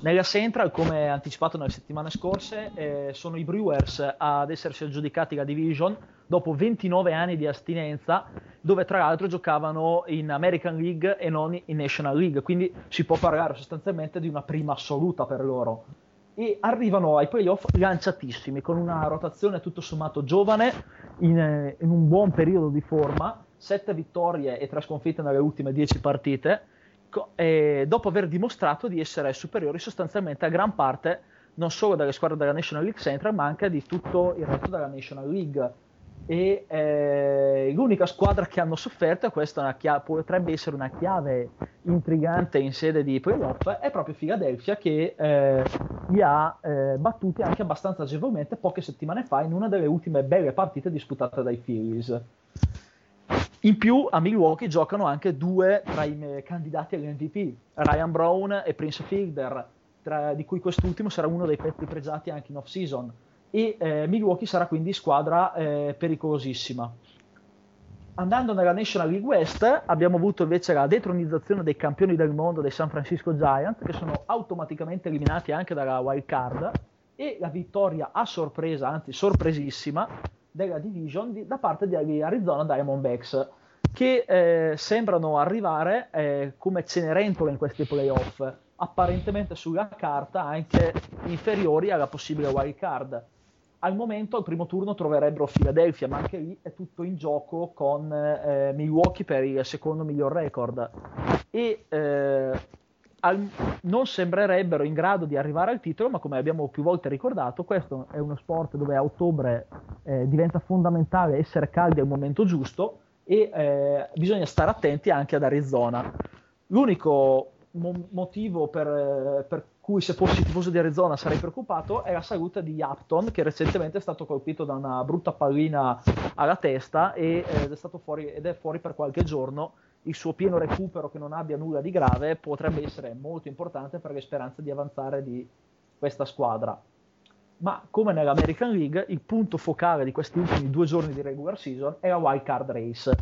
Nella Central, come anticipato nelle settimane scorse, eh, sono i Brewers ad essersi aggiudicati la division dopo 29 anni di astinenza, dove tra l'altro giocavano in American League e non in National League, quindi si può parlare sostanzialmente di una prima assoluta per loro. E arrivano ai playoff lanciatissimi, con una rotazione tutto sommato giovane, in, eh, in un buon periodo di forma, 7 vittorie e 3 sconfitte nelle ultime 10 partite, eh, dopo aver dimostrato di essere superiori sostanzialmente a gran parte non solo delle squadre della National League Central, ma anche di tutto il resto della National League. E eh, l'unica squadra che hanno sofferto, e questa chiave, potrebbe essere una chiave intrigante in sede di playoff, è proprio Philadelphia che eh, li ha eh, battuti anche abbastanza agevolmente poche settimane fa in una delle ultime belle partite disputate dai Phillies. In più a Milwaukee giocano anche due tra i candidati all'MVP, Ryan Brown e Prince Fielder, tra, di cui quest'ultimo sarà uno dei pezzi pregiati anche in off-season. E eh, Milwaukee sarà quindi squadra eh, pericolosissima. Andando nella National League West abbiamo avuto invece la detronizzazione dei campioni del mondo dei San Francisco Giants che sono automaticamente eliminati anche dalla wild card e la vittoria a sorpresa, anzi sorpresissima, della division di, da parte di Arizona Diamondbacks che eh, sembrano arrivare eh, come Cenerentole in questi playoff apparentemente sulla carta anche inferiori alla possibile wild card. Al momento al primo turno troverebbero Philadelphia ma anche lì è tutto in gioco con eh, Milwaukee per il secondo miglior record. E eh, al, non sembrerebbero in grado di arrivare al titolo, ma come abbiamo più volte ricordato, questo è uno sport dove a ottobre eh, diventa fondamentale essere caldi al momento giusto e eh, bisogna stare attenti anche ad Arizona. L'unico mo- motivo per, eh, per, cui se fossi tifoso di Arizona sarei preoccupato è la salute di Upton, che recentemente è stato colpito da una brutta pallina alla testa e, eh, ed, è fuori, ed è fuori per qualche giorno il suo pieno recupero che non abbia nulla di grave potrebbe essere molto importante per le speranze di avanzare di questa squadra. Ma come nell'American League, il punto focale di questi ultimi due giorni di regular season è la wild card race,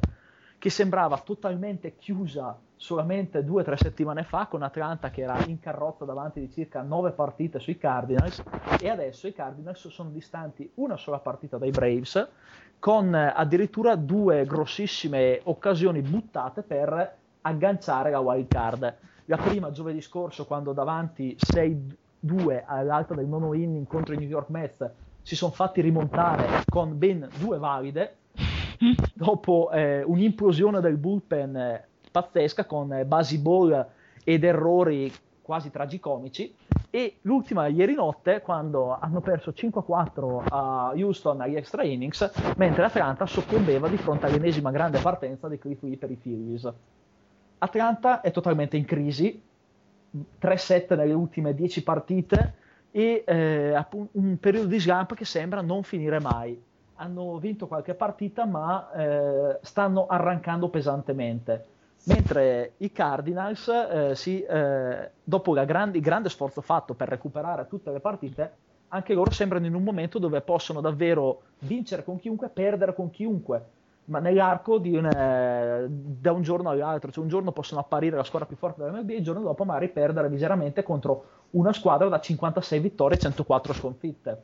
che sembrava totalmente chiusa solamente due o tre settimane fa con Atlanta che era in carrozza davanti di circa nove partite sui Cardinals e adesso i Cardinals sono distanti una sola partita dai Braves con addirittura due grossissime occasioni buttate per agganciare la wild card. La prima giovedì scorso quando davanti 6-2 all'alta del nono inning contro i New York Mets si sono fatti rimontare con ben due valide dopo eh, un'implosione del bullpen eh, pazzesca con eh, basi ball ed errori quasi tragicomici e l'ultima ieri notte quando hanno perso 5-4 a Houston agli extra innings mentre Atlanta soccombeva di fronte all'ennesima grande partenza dei Cliff Lee per i Phillies. Atlanta è totalmente in crisi, 3-7 nelle ultime 10 partite e eh, un periodo di slump che sembra non finire mai. Hanno vinto qualche partita ma eh, stanno arrancando pesantemente mentre i Cardinals, eh, si, eh, dopo grande, il grande sforzo fatto per recuperare tutte le partite, anche loro sembrano in un momento dove possono davvero vincere con chiunque, perdere con chiunque, ma nell'arco un, eh, da un giorno all'altro, cioè un giorno possono apparire la squadra più forte dell'NBA, il giorno dopo magari perdere miseramente contro una squadra da 56 vittorie e 104 sconfitte.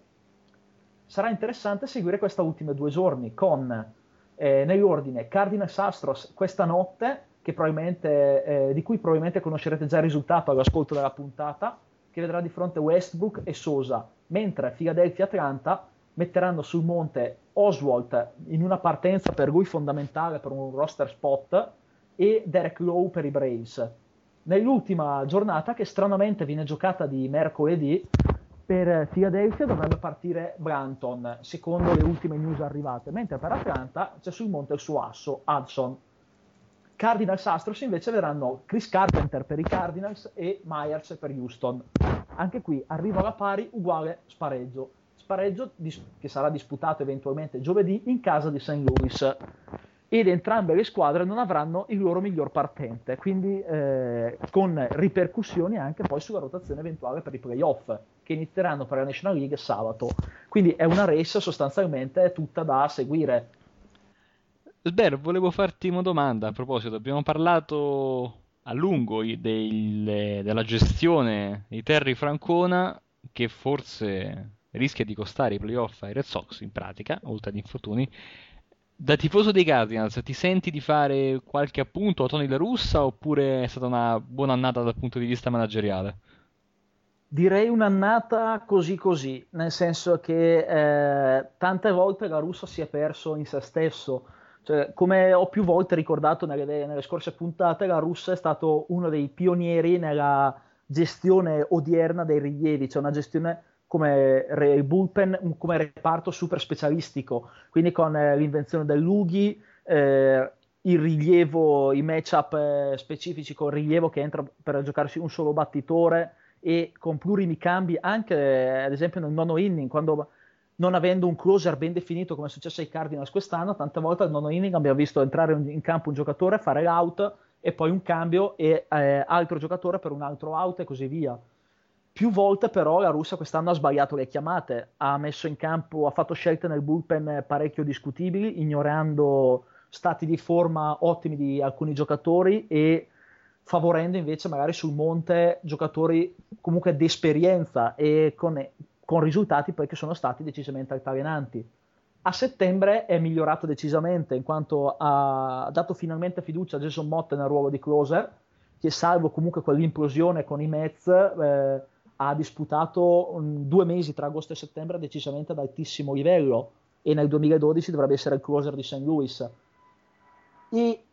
Sarà interessante seguire queste ultime due giorni con eh, nell'ordine Cardinals Astros questa notte eh, di cui probabilmente conoscerete già il risultato all'ascolto della puntata, che vedrà di fronte Westbrook e Sosa, mentre Philadelphia Atlanta metteranno sul monte Oswald in una partenza per lui fondamentale per un roster spot e Derek Lowe per i Braves. Nell'ultima giornata, che stranamente viene giocata di mercoledì, per Philadelphia dovrebbe partire Branton, secondo le ultime news arrivate, mentre per Atlanta c'è sul monte il suo asso, Hudson. Cardinals Astros invece vedranno Chris Carpenter per i Cardinals e Myers per Houston. Anche qui arriva la pari uguale spareggio. Spareggio dis- che sarà disputato eventualmente giovedì in casa di St. Louis. Ed entrambe le squadre non avranno il loro miglior partente, quindi eh, con ripercussioni anche poi sulla rotazione eventuale per i playoff, che inizieranno per la National League sabato. Quindi è una race sostanzialmente tutta da seguire Sber, volevo farti una domanda a proposito. Abbiamo parlato a lungo del, della gestione di Terry Francona che forse rischia di costare i playoff ai Red Sox in pratica, oltre ad infortuni. Da tifoso dei Cardinals, ti senti di fare qualche appunto a Tony La Russa oppure è stata una buona annata dal punto di vista manageriale? Direi un'annata così così, nel senso che eh, tante volte la Russa si è perso in se stesso. Cioè, come ho più volte ricordato nelle, nelle, scorse puntate, la Russia è stato uno dei pionieri nella gestione odierna dei rilievi, cioè una gestione come il bullpen, come reparto super specialistico, quindi con eh, l'invenzione del Lughi, eh, il rilievo, i matchup eh, specifici con il rilievo che entra per giocarsi un solo battitore e con plurimi cambi anche ad esempio nel nono inning quando non avendo un closer ben definito come è successo ai Cardinals quest'anno, tante volte al nono inning abbiamo visto entrare in campo un giocatore, fare l'out e poi un cambio e eh, altro giocatore per un altro out e così via. Più volte però la Russia quest'anno ha sbagliato le chiamate, ha messo in campo, ha fatto scelte nel bullpen parecchio discutibili, ignorando stati di forma ottimi di alcuni giocatori e favorendo invece magari sul monte giocatori comunque di esperienza e con con risultati poi che sono stati decisamente altalenanti. A settembre è migliorato decisamente in quanto ha dato finalmente fiducia a Jason Mott nel ruolo di closer, che salvo comunque quell'implosione con i Mets eh, ha disputato um, due mesi tra agosto e settembre decisamente ad altissimo livello e nel 2012 dovrebbe essere il closer di St. Louis. E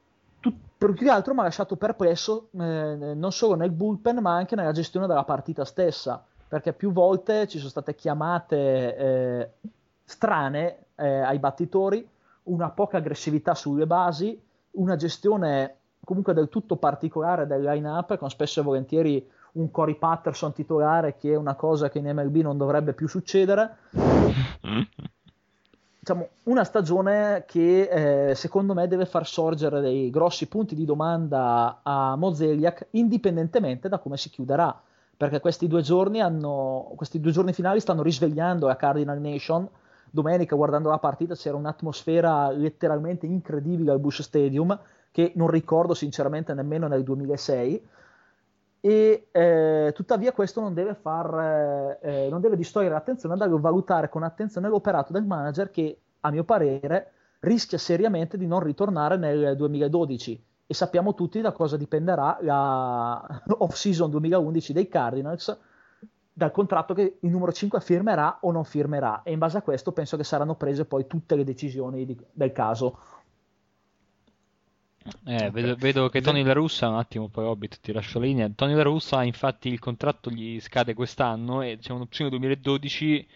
più che altro mi ha lasciato perplesso eh, non solo nel bullpen ma anche nella gestione della partita stessa perché più volte ci sono state chiamate eh, strane eh, ai battitori, una poca aggressività sulle basi, una gestione comunque del tutto particolare del line-up, con spesso e volentieri un Cory Patterson titolare, che è una cosa che in MLB non dovrebbe più succedere. Diciamo, una stagione che eh, secondo me deve far sorgere dei grossi punti di domanda a Mozeliak, indipendentemente da come si chiuderà perché questi due giorni, hanno, questi due giorni finali stanno risvegliando la Cardinal Nation. Domenica, guardando la partita, c'era un'atmosfera letteralmente incredibile al Bush Stadium, che non ricordo sinceramente nemmeno nel 2006. E eh, tuttavia questo non deve, far, eh, non deve distogliere l'attenzione dal valutare con attenzione l'operato del manager che, a mio parere, rischia seriamente di non ritornare nel 2012 e sappiamo tutti da cosa dipenderà la off-season 2011 dei Cardinals dal contratto che il numero 5 firmerà o non firmerà e in base a questo penso che saranno prese poi tutte le decisioni di, del caso. Eh, vedo, vedo, che Tony La Russa, un attimo poi Hobbit ti lascio la linea, Tony La Russa infatti il contratto gli scade quest'anno e c'è un'opzione 2012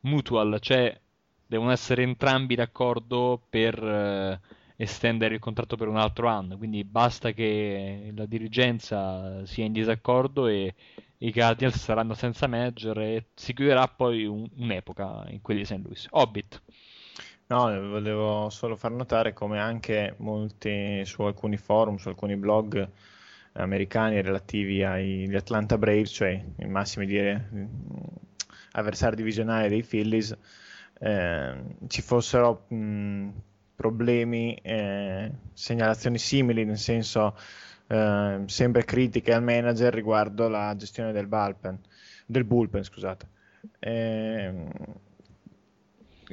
mutual, cioè devono essere entrambi d'accordo per... Eh, estendere il contratto per un altro anno, quindi basta che la dirigenza sia in disaccordo e i Cardinals saranno senza manager e si chiuderà poi un, un'epoca in quelli di St. Louis. Hobbit. No, volevo solo far notare come anche molti su alcuni forum, su alcuni blog americani relativi agli Atlanta Braves, cioè i massimi di, avversari divisionali dei Phillies, eh, ci fossero mh, problemi, eh, segnalazioni simili, nel senso eh, sempre critiche al manager riguardo la gestione del bullpen, del bullpen scusate. Eh,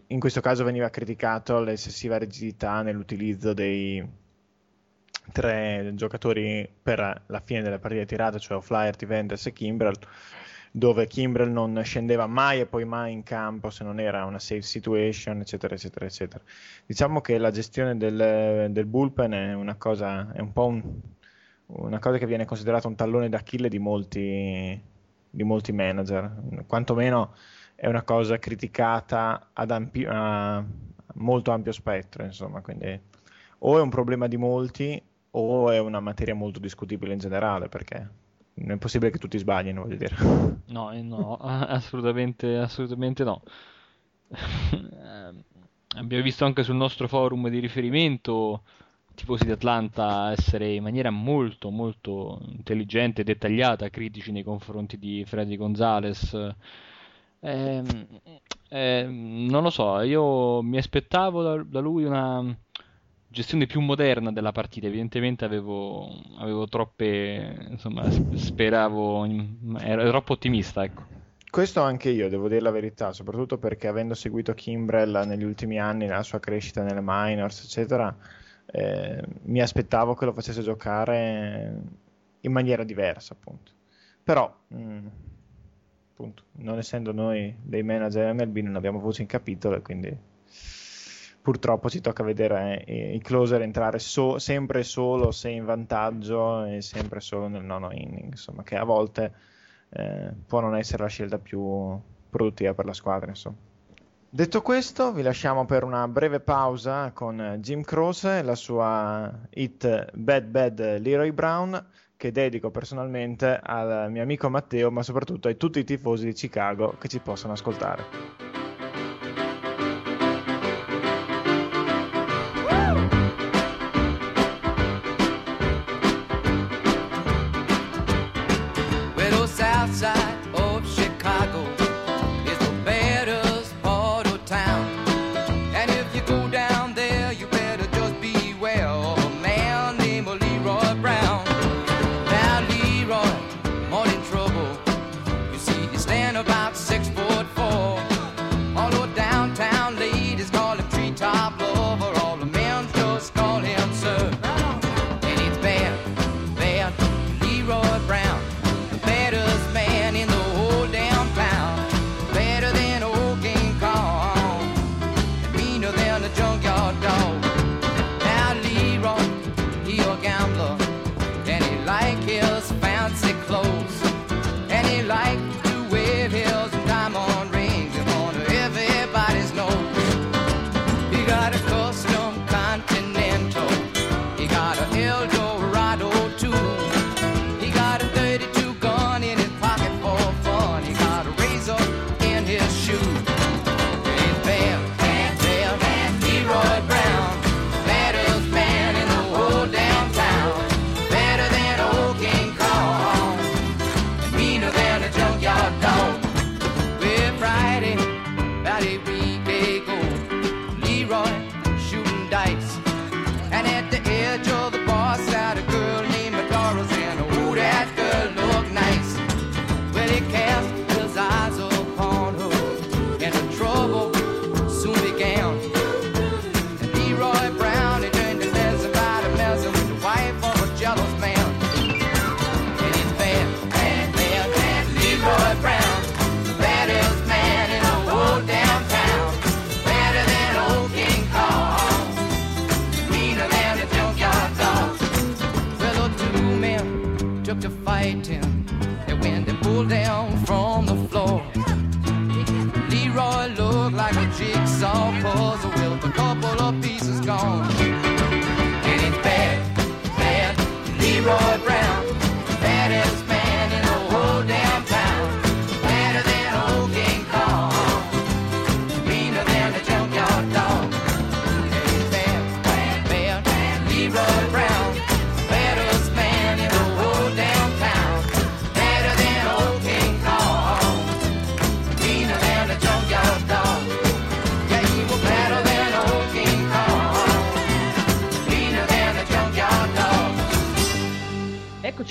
in questo caso veniva criticato l'eccessiva rigidità nell'utilizzo dei tre giocatori per la fine della partita tirata, cioè Flyert, Vendors e Kimbrell, dove Kimbrell non scendeva mai e poi mai in campo se non era una safe situation, eccetera, eccetera, eccetera. Diciamo che la gestione del, del bullpen è una cosa, è un po' un, una cosa che viene considerata un tallone d'Achille di molti, di molti manager, quantomeno è una cosa criticata ad ampi- a molto ampio spettro, insomma, quindi o è un problema di molti o è una materia molto discutibile in generale, perché non è possibile che tutti sbaglino, voglio dire. No, eh, no, assolutamente, assolutamente no. Abbiamo visto anche sul nostro forum di riferimento tifosi di Atlanta essere in maniera molto molto intelligente e dettagliata critici nei confronti di Freddy Gonzalez eh, non lo so io mi aspettavo da, da lui una gestione più moderna della partita. Evidentemente avevo, avevo troppe, insomma, speravo, ero troppo ottimista, ecco. Questo anche io, devo dire la verità, soprattutto perché avendo seguito Kimbrell negli ultimi anni, nella sua crescita nelle minors, eccetera, eh, mi aspettavo che lo facesse giocare in maniera diversa, appunto. Però, mh, mm, appunto, non essendo noi dei manager MLB, non abbiamo voce in capitolo, quindi purtroppo ci tocca vedere eh, i closer entrare so- sempre solo se in vantaggio e sempre solo nel nono inning, insomma, che a volte eh, può non essere la scelta più produttiva per la squadra. Insomma. Detto questo, vi lasciamo per una breve pausa con Jim Croce e la sua hit Bad Bad Leroy Brown, che dedico personalmente al mio amico Matteo, ma soprattutto a tutti i tifosi di Chicago che ci possono ascoltare. his.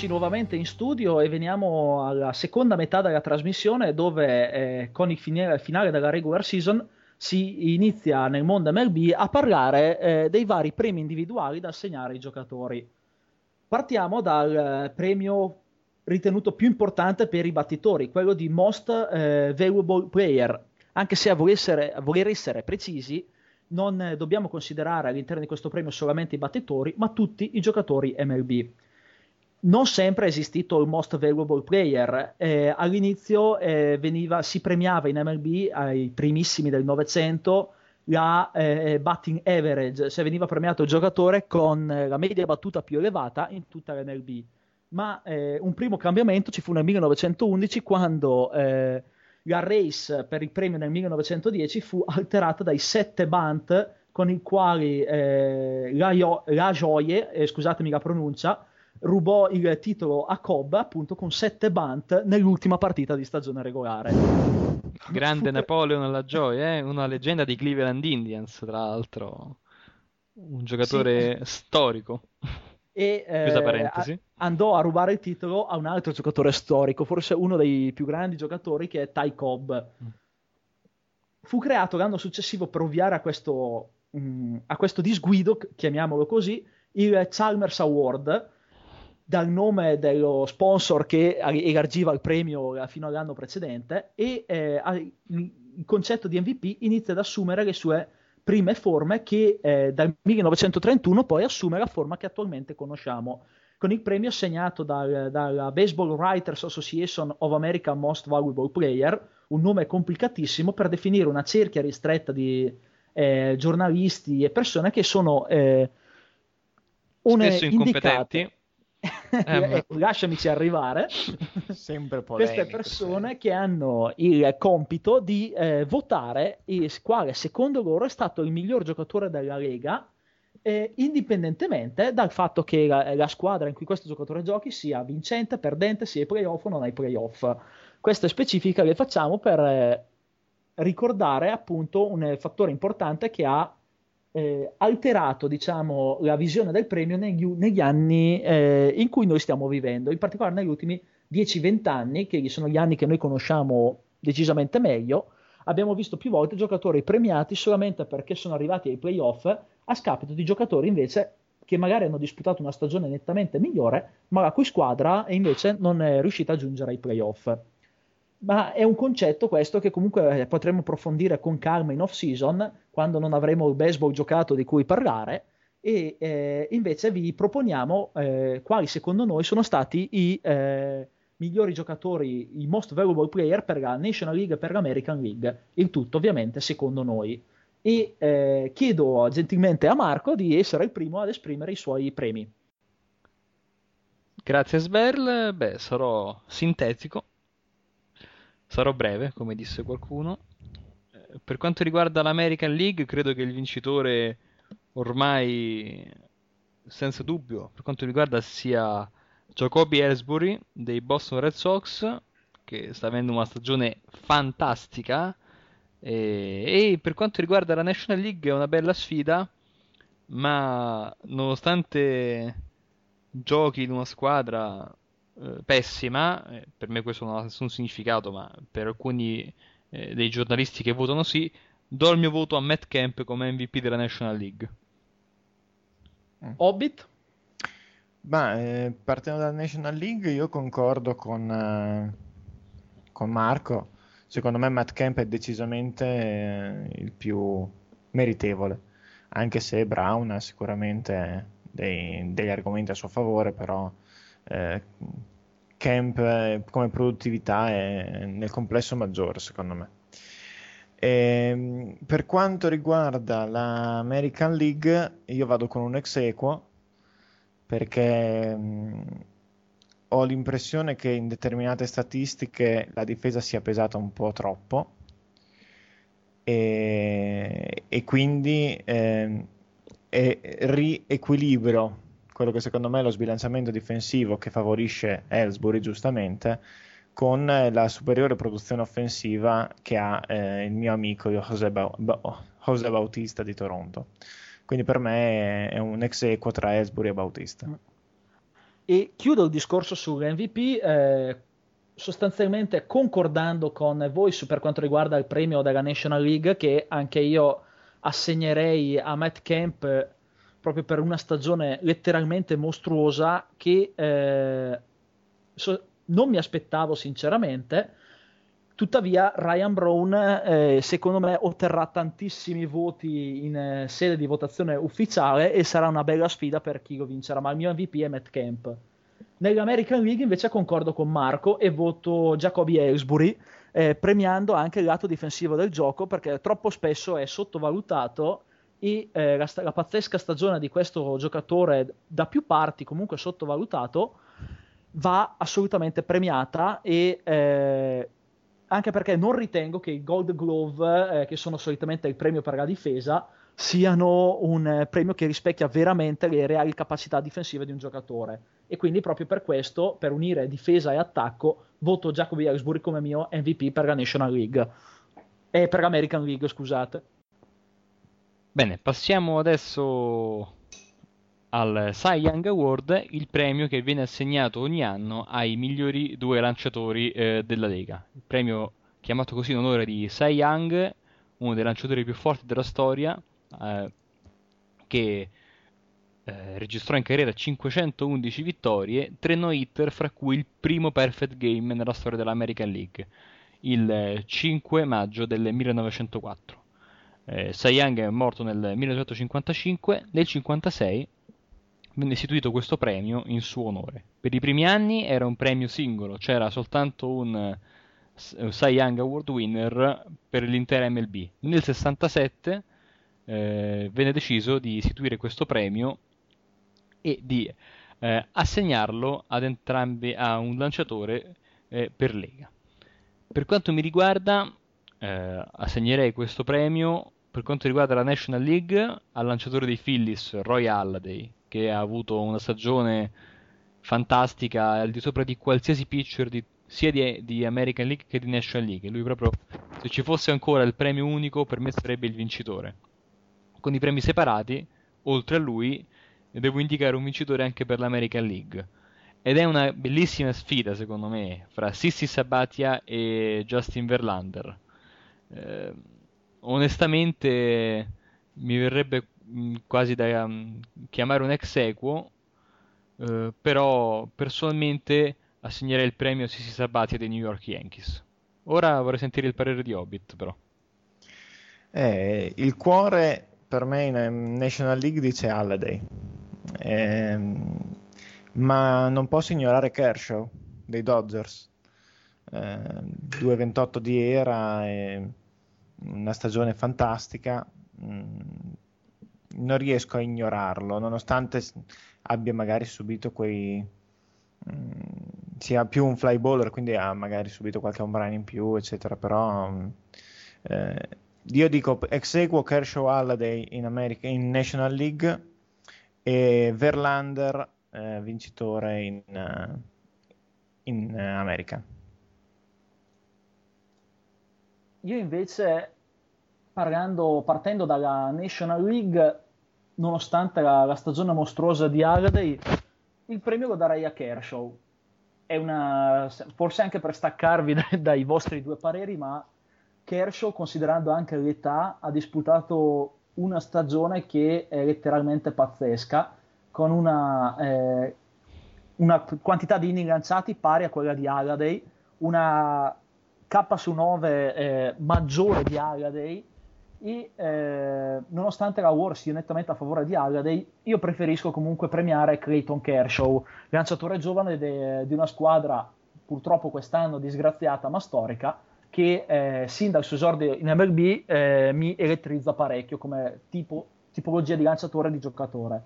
Nuovamente in studio e veniamo alla seconda metà della trasmissione dove eh, con il finale, finale, della regular season si inizia nel mondo MLB a parlare eh, dei vari premi individuali da assegnare ai giocatori. Partiamo dal eh, premio ritenuto più importante per i battitori, quello di Most eh, Valuable Player, anche se a voler essere, a voler essere precisi non eh, dobbiamo considerare all'interno di questo premio solamente i battitori, ma tutti i giocatori MLB. Non sempre è esistito il Most Valuable Player. Eh, all'inizio eh, veniva, si premiava in MLB ai primissimi del Novecento la eh, batting average, se veniva premiato il giocatore con eh, la media battuta più elevata in tutta l'NLB. Ma eh, un primo cambiamento ci fu nel 1911 quando la race per il premio nel 1910 fu alterata dai sette bunt con i quali eh, la, la Gioie, eh, scusatemi la pronuncia, rubò il titolo a Cobb appunto con sette bunt nell'ultima partita di stagione regolare. Grande Napoleon alla Gioia, eh? una leggenda di Cleveland Indians, tra l'altro, un giocatore sì. storico e eh, andò a rubare il titolo a un altro giocatore storico, forse uno dei più grandi giocatori che è Ty Cobb. Mm. Fu creato l'anno successivo per ovviare a questo, mh, mm, a questo disguido, chiamiamolo così, il Chalmers Award, dal nome dello sponsor che elargiva il premio fino all'anno precedente, e eh, il concetto di MVP inizia ad assumere le sue prime forme che eh, dal 1931 poi assume la forma che attualmente conosciamo, con il premio assegnato dal, dalla Baseball Writers Association of America Most Valuable Player, un nome complicatissimo per definire una cerchia ristretta di eh, giornalisti e persone che sono eh, spesso incompetenti eh, lasciamici arrivare. Queste persone sì. che hanno il compito di eh, votare il quale secondo loro è stato il miglior giocatore della Lega, eh, indipendentemente dal fatto che la, la, squadra in cui questo giocatore giochi sia vincente, perdente, sia ai playoff o non ai playoff. Queste specifiche le facciamo per eh, ricordare appunto un fattore importante che ha eh, alterato diciamo, la visione del premio negli, negli anni eh, in cui noi stiamo vivendo, in particolare negli ultimi 10-20 anni, che sono gli anni che noi conosciamo decisamente meglio, abbiamo visto più volte giocatori premiati solamente perché sono arrivati ai playoff a scapito di giocatori invece che magari hanno disputato una stagione nettamente migliore, ma la cui squadra invece non è riuscita a giungere ai playoff ma è un concetto questo che comunque eh, potremo approfondire con calma in off season quando non avremo il baseball giocato di cui parlare e eh, invece vi proponiamo eh, quali secondo noi sono stati i eh, migliori giocatori, i most valuable player per la National League e per l'American League, il tutto ovviamente secondo noi. E eh, chiedo gentilmente a Marco di essere il primo ad esprimere i suoi premi. Grazie Sberl, beh sarò sintetico Sarò breve, come disse qualcuno. Eh, per quanto riguarda l'American League, credo che il vincitore ormai senza dubbio, per quanto riguarda sia Jacoby Ellsbury dei Boston Red Sox, che sta avendo una stagione fantastica, e, e per quanto riguarda la National League è una bella sfida, ma nonostante giochi in una squadra eh, pessima, eh, per me questo non ha nessun significato, ma per alcuni eh, dei giornalisti che votano sì, do il mio voto a Matt Camp come MVP della National League. Mm. Hobbit? Ma eh, partendo dalla National League, io concordo con, eh, con Marco. Secondo me Matt Camp è decisamente eh, il più meritevole, anche se Brown ha sicuramente dei, degli argomenti a suo favore, però eh, camp eh, come produttività è nel complesso maggiore secondo me. E, ehm, per quanto riguarda l'American League, io vado con un ex equo perché mh, ho l'impressione che in determinate statistiche la difesa sia pesata un po' troppo e, e quindi eh, riequilibro quello che secondo me è lo sbilanciamento difensivo che favorisce Ellsbury giustamente con la superiore produzione offensiva che ha eh, il mio amico José, ba- José, Bautista di Toronto. Quindi per me è un ex equo tra Ellsbury e Bautista. E chiudo il discorso sull'MVP eh, sostanzialmente concordando con voi per quanto riguarda il premio della National League che anche io assegnerei a Matt Camp proprio per una stagione letteralmente mostruosa che eh, so, non mi aspettavo sinceramente Tuttavia, Ryan Brown, eh, secondo me, otterrà tantissimi voti in eh, sede di votazione ufficiale e sarà una bella sfida per chi lo vincerà. Ma il mio MVP è Matt Camp. Nell'American League invece concordo con Marco e voto Jacoby Ellsbury, eh, premiando anche il lato difensivo del gioco perché troppo spesso è sottovalutato e eh, la, la, pazzesca stagione di questo giocatore da più parti comunque sottovalutato va assolutamente premiata e eh, anche perché non ritengo che i Gold Glove, eh, che sono solitamente il premio per la difesa, siano un eh, premio che rispecchia veramente le reali capacità difensive di un giocatore. E quindi proprio per questo, per unire difesa e attacco, voto Jacoby Ellsbury come mio MVP per la National League. E per l'American League, scusate. Bene, passiamo adesso al Cy Young Award, il premio che viene assegnato ogni anno ai migliori due lanciatori eh, della Lega. Il premio chiamato così in onore di Cy Young, uno dei lanciatori più forti della storia, eh, che eh, registrò in carriera 511 vittorie, 3 no-hitter, fra cui il primo perfect game nella storia dell'American League, il 5 eh, maggio del 1904. Eh, Cy Young è morto nel 1955, nel 1956 venne istituito questo premio in suo onore. Per i primi anni era un premio singolo, c'era soltanto un uh, Cy Young Award winner per l'intera MLB. Nel 67 eh, venne deciso di istituire questo premio e di eh, assegnarlo ad entrambi a un lanciatore eh, per lega. Per quanto mi riguarda, eh, assegnerei questo premio per quanto riguarda la National League al lanciatore dei Phillies Roy Halladay che ha avuto una stagione fantastica al di sopra di qualsiasi pitcher di, sia di, di, American League che di National League. Lui proprio, se ci fosse ancora il premio unico, per me sarebbe il vincitore. Con i premi separati, oltre a lui, devo indicare un vincitore anche per l'American League. Ed è una bellissima sfida, secondo me, fra Sissi Sabatia e Justin Verlander. Eh, onestamente, mi verrebbe Mm, quasi da um, chiamare un ex equo, uh, però personalmente assegnerei il premio a Sisi Sabatia dei New York Yankees. Ora vorrei sentire il parere di Hobbit, però. Eh, il cuore per me in National League dice Halliday, eh, ma non posso ignorare Kershaw dei Dodgers. Eh, 2,28 di era, una stagione fantastica. Mm, non riesco a ignorarlo, nonostante abbia magari subito quei... Mm, sia più un fly baller, quindi ha magari subito qualche run in più, eccetera, però... Mm, eh, io dico ex Kershaw Halliday in, America, in National League e Verlander eh, vincitore in, uh, in America. Io invece, parlando, partendo dalla National League, nonostante la, la, stagione mostruosa di Halliday, il premio lo darei a Kershaw. Una, forse anche per staccarvi dai, dai vostri due pareri, ma Kershaw, considerando anche l'età, ha disputato una stagione che è letteralmente pazzesca, con una, eh, una quantità di inning lanciati pari a quella di Halliday, una K su 9 eh, maggiore di Halliday e eh, nonostante la War sia nettamente a favore di Halliday, io preferisco comunque premiare Clayton Kershaw, lanciatore giovane de, di una squadra purtroppo quest'anno disgraziata ma storica, che eh, sin dal suo esordio in MLB eh, mi elettrizza parecchio come tipo, tipologia di lanciatore e di giocatore.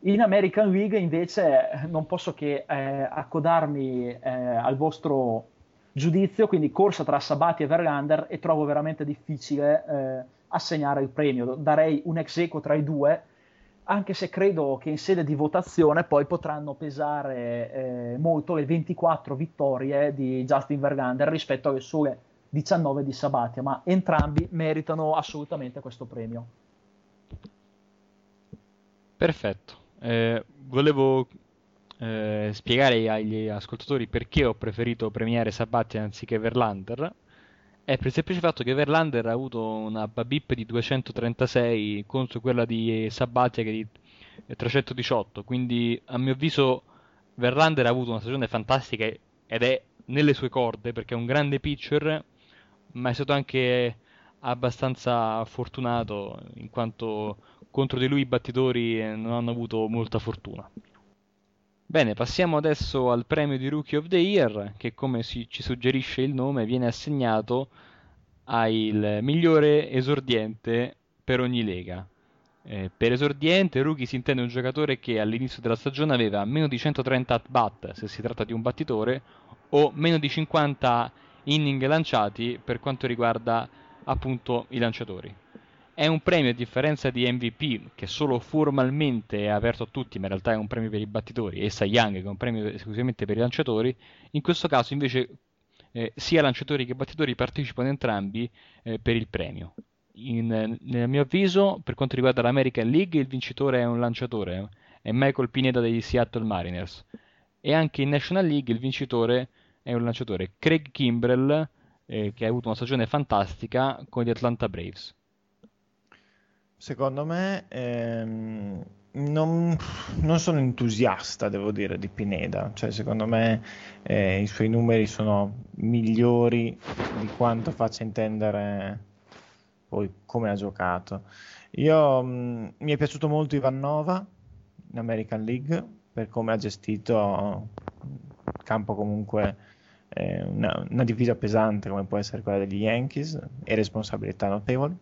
In American League invece non posso che eh, accodarmi eh, al vostro giudizio, quindi corsa tra Sabati e Verlander e trovo veramente difficile eh, assegnare il premio, darei un ex equo tra i due, anche se credo che in sede di votazione poi potranno pesare eh, molto le 24 vittorie di Justin Verlander rispetto alle sole 19 di Sabatia, ma entrambi meritano assolutamente questo premio. Perfetto. Eh, volevo eh, spiegare agli ascoltatori perché ho preferito premiare Sabatti anziché Verlander è per il semplice fatto che Verlander ha avuto una babip di 236 contro quella di Sabatia che è di 318 quindi a mio avviso Verlander ha avuto una stagione fantastica ed è nelle sue corde perché è un grande pitcher ma è stato anche abbastanza fortunato in quanto contro di lui i battitori non hanno avuto molta fortuna Bene, passiamo adesso al premio di Rookie of the Year, che come si, ci suggerisce il nome viene assegnato al migliore esordiente per ogni lega. Eh, per esordiente, rookie si intende un giocatore che all'inizio della stagione aveva meno di 130 at-bat se si tratta di un battitore o meno di 50 inning lanciati per quanto riguarda appunto i lanciatori. È un premio a differenza di MVP che solo formalmente è aperto a tutti, ma in realtà è un premio per i battitori, e Cy Young che è un premio esclusivamente per i lanciatori. In questo caso invece eh, sia lanciatori che battitori partecipano entrambi eh, per il premio. In, nel mio avviso, per quanto riguarda l'American League, il vincitore è un lanciatore, è Michael Pineda degli Seattle Mariners. E anche in National League il vincitore è un lanciatore, Craig Kimbrell, eh, che ha avuto una stagione fantastica con gli Atlanta Braves. Secondo me ehm, non, non, sono entusiasta, devo dire, di Pineda. Cioè, secondo me eh, i suoi numeri sono migliori di quanto faccia intendere poi come ha giocato. Io mh, mm, mi è piaciuto molto Ivanova in American League per come ha gestito il campo comunque eh, una, una divisa pesante come può essere quella degli Yankees e responsabilità notevoli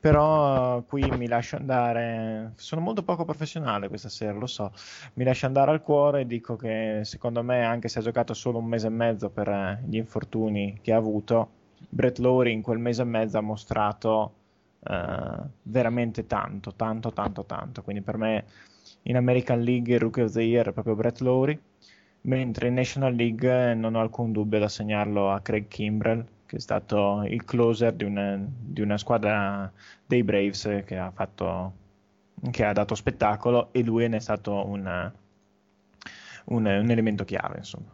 però qui mi lascio andare, sono molto poco professionale questa sera, lo so, mi lascio andare al cuore e dico che secondo me, anche se ha giocato solo un mese e mezzo per eh, gli infortuni che ha avuto, Brett Lowry in quel mese e mezzo ha mostrato uh, veramente tanto, tanto, tanto, tanto, quindi per me in American League il Rookie of the Year è proprio Brett Lowry, mentre in National League non ho alcun dubbio ad assegnarlo a Craig Kimbrell che è stato il closer di una, di una squadra dei Braves che ha, fatto, che ha dato spettacolo e lui ne è stato una, un, un, elemento chiave. Insomma.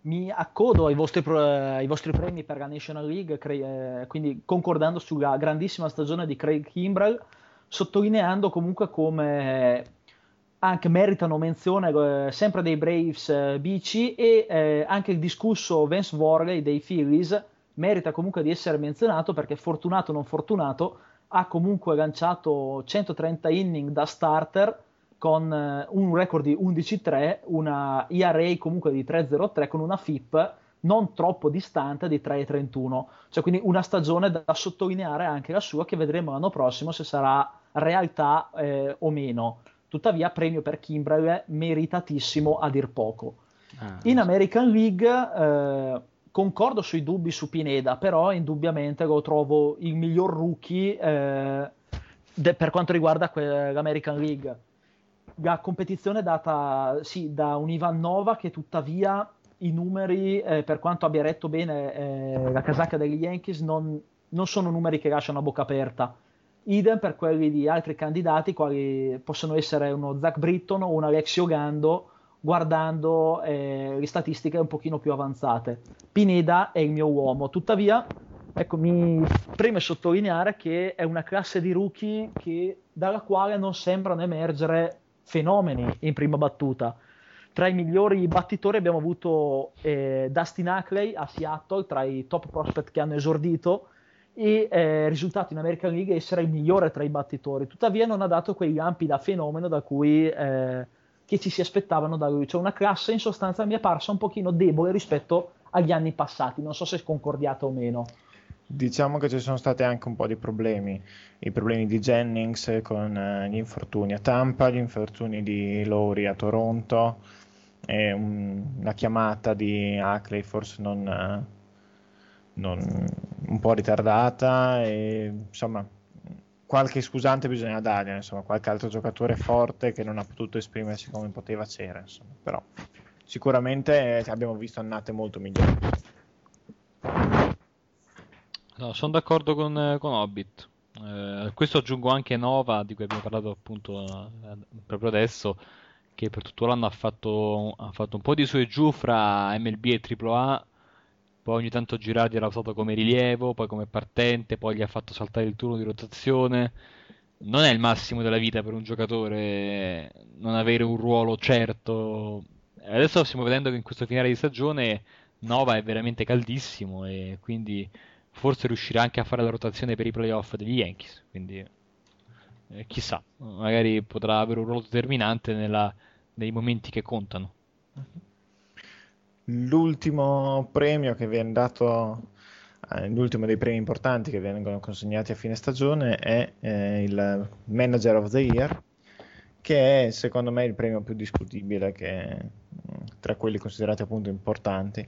Mi accodo ai vostri, ai vostri premi per la National League, cre- eh, quindi concordando sulla grandissima stagione di Craig Kimbrell, sottolineando comunque come anche meritano menzione eh, sempre dei Braves eh, BC e eh, anche il discusso Vance Worley dei Phillies merita comunque di essere menzionato perché fortunato o non fortunato ha comunque lanciato 130 inning da starter con eh, un record di 11-3, una ERA comunque di 3-0-3 con una FIP non troppo distante di 3-31, cioè quindi una stagione da, sottolineare anche la sua che vedremo l'anno prossimo se sarà realtà eh, o meno. Tuttavia premio per Kimbrell meritatissimo a dir poco. Ah, In American League eh, concordo sui dubbi su Pineda, però indubbiamente lo trovo il miglior rookie eh, de- per quanto riguarda que- l'American League. La competizione è data sì, da un Ivan Nova che tuttavia i numeri, eh, per quanto abbia retto bene eh, la casacca degli Yankees, non, non, sono numeri che lasciano a bocca aperta. Idem per quelli di altri candidati, quali possono essere uno Zach Britton o un Alexio Gando, guardando eh, le statistiche un pochino più avanzate. Pineda è il mio uomo, tuttavia ecco, mi preme sottolineare che è una classe di rookie che, dalla quale non sembrano emergere fenomeni in prima battuta. Tra i migliori battitori abbiamo avuto eh, Dustin Ackley a Seattle, tra i top prospect che hanno esordito, e eh, risultato in American League essere il migliore tra i battitori. Tuttavia non ha dato quei lampi da fenomeno da cui eh, che ci si aspettavano da lui. Cioè una classe in sostanza mi è parsa un pochino debole rispetto agli anni passati. Non so se concordiate o meno. Diciamo che ci sono stati anche un po' di problemi, i problemi di Jennings con eh, gli infortuni a Tampa, gli infortuni di Lowry a Toronto, e un, una chiamata di Ackley forse non, eh, non, un po' ritardata e insomma qualche scusante bisogna dargli, insomma, qualche altro giocatore forte che non ha potuto esprimersi come poteva c'era, insomma. però sicuramente eh, abbiamo visto annate molto migliori. No, sono d'accordo con, con Hobbit. Eh, questo aggiungo anche Nova, di cui abbiamo parlato appunto eh, proprio adesso, perché per tutto l'anno ha fatto, ha fatto un po' di su e giù fra MLB e AAA, poi ogni tanto Girardi era usato come rilievo, poi come partente, poi gli ha fatto saltare il turno di rotazione. Non è il massimo della vita per un giocatore non avere un ruolo certo. Adesso stiamo vedendo che in questo finale di stagione Nova è veramente caldissimo e quindi forse riuscirà anche a fare la rotazione per i playoff degli Yankees. Quindi eh, chissà, magari potrà avere un ruolo determinante nella, nei momenti che contano. L'ultimo premio che viene dato, eh, l'ultimo dei premi importanti che vengono consegnati a fine stagione è eh, il Manager of the Year, che è secondo me il premio più discutibile che, tra quelli considerati appunto importanti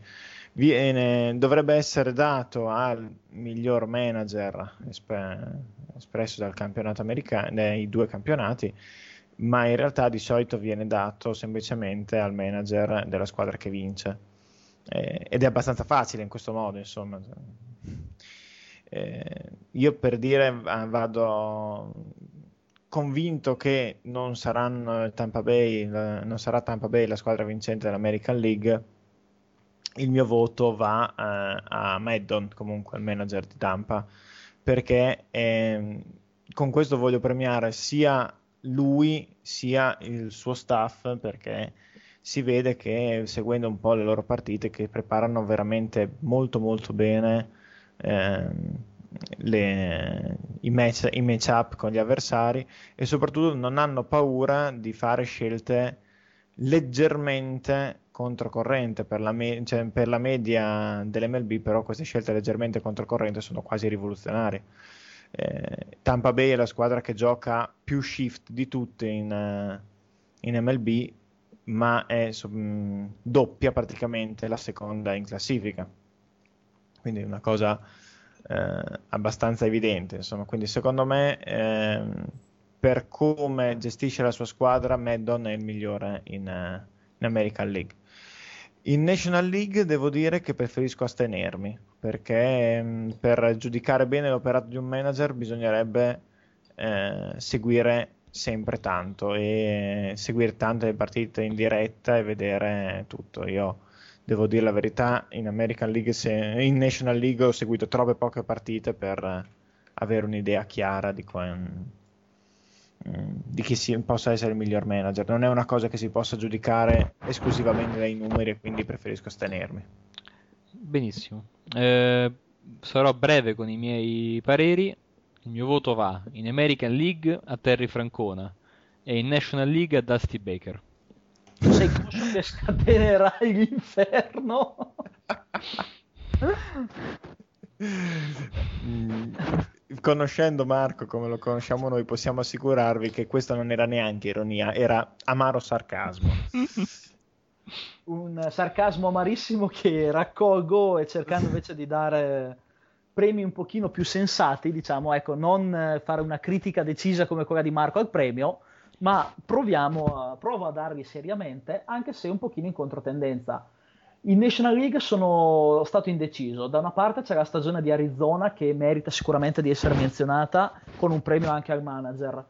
viene, dovrebbe essere dato al miglior manager esp- espresso dal campionato americano, nei due campionati, ma in realtà di solito viene dato semplicemente al manager della squadra che vince. Eh, ed è abbastanza facile in questo modo, insomma. Eh, io per dire vado convinto che non, Bay, non sarà Tampa Bay la squadra vincente dell'American League il mio voto va uh, a Maddon, comunque il manager di Tampa, perché eh, con questo voglio premiare sia lui sia il suo staff, perché si vede che seguendo un po' le loro partite che preparano veramente molto molto bene eh, le, i, match, i match up con gli avversari e soprattutto non hanno paura di fare scelte leggermente controcorrente per la, me- cioè per la media dell'MLB, però queste scelte leggermente controcorrente sono quasi rivoluzionarie. Eh, Tampa Bay è la squadra che gioca più shift di tutte in, uh, in MLB, ma è so, mh, doppia praticamente la seconda in classifica. Quindi è una cosa eh, abbastanza evidente. Insomma. Quindi secondo me, eh, per come gestisce la sua squadra, Maddon è il migliore in, uh, in American League. In National League devo dire che preferisco astenermi perché mh, mm, per giudicare bene l'operato di un manager bisognerebbe eh, seguire sempre tanto e seguire tante partite in diretta e vedere tutto. Io devo dire la verità, in American League, se, in National League ho seguito troppe poche partite per avere un'idea chiara di, qua, Mm, di chi si, possa essere il miglior manager. Non è una cosa che si possa giudicare esclusivamente dai numeri e quindi preferisco astenermi. Benissimo. Eh, sarò breve con i miei pareri. Il mio voto va in American League a Terry Francona e in National League a Dusty Baker. Sei conscio che scatenerai l'inferno? Mm conoscendo Marco come lo conosciamo noi, possiamo assicurarvi che questo non era neanche ironia, era amaro sarcasmo. Un sarcasmo amarissimo che raccolgo e cercando invece di dare premi un pochino più sensati, diciamo, ecco, non fare una critica decisa come quella di Marco al premio, ma proviamo provo a darvi seriamente, anche se un pochino in controtendenza. In National League sono stato indeciso. Da una parte c'è la stagione di Arizona che merita sicuramente di essere menzionata con un premio anche al manager.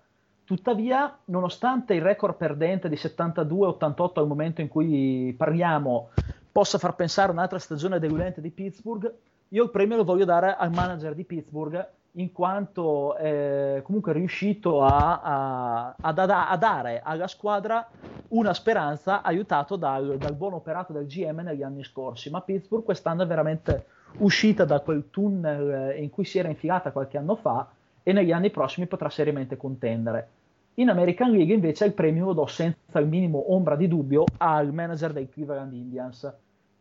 Tuttavia, nonostante il record perdente di 72-88 al momento in cui parliamo possa far pensare un'altra stagione deludente di Pittsburgh, io il premio lo voglio dare al manager di Pittsburgh in quanto è comunque riuscito a, a, a, a, dare alla squadra una speranza aiutato dal, dal, buon operato del GM negli anni scorsi. Ma Pittsburgh quest'anno è veramente uscita da quel tunnel in cui si era infilata qualche anno fa e negli anni prossimi potrà seriamente contendere. In American League invece il premio lo do senza il minimo ombra di dubbio al manager dei Cleveland Indians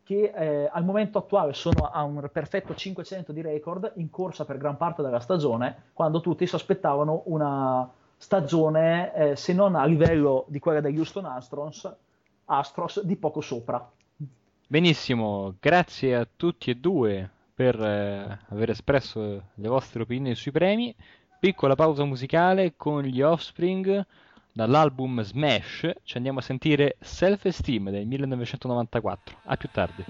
che eh, al momento attuale sono a un perfetto 500 di record in corsa per gran parte della stagione, quando tutti si aspettavano una stagione, eh, se non a livello di quella degli Houston Astros, Astros di poco sopra. Benissimo, grazie a tutti e due per eh, aver espresso le vostre opinioni sui premi. Piccola pausa musicale con gli Offspring dall'album Smash ci andiamo a sentire Self Esteem del 1994. A più tardi.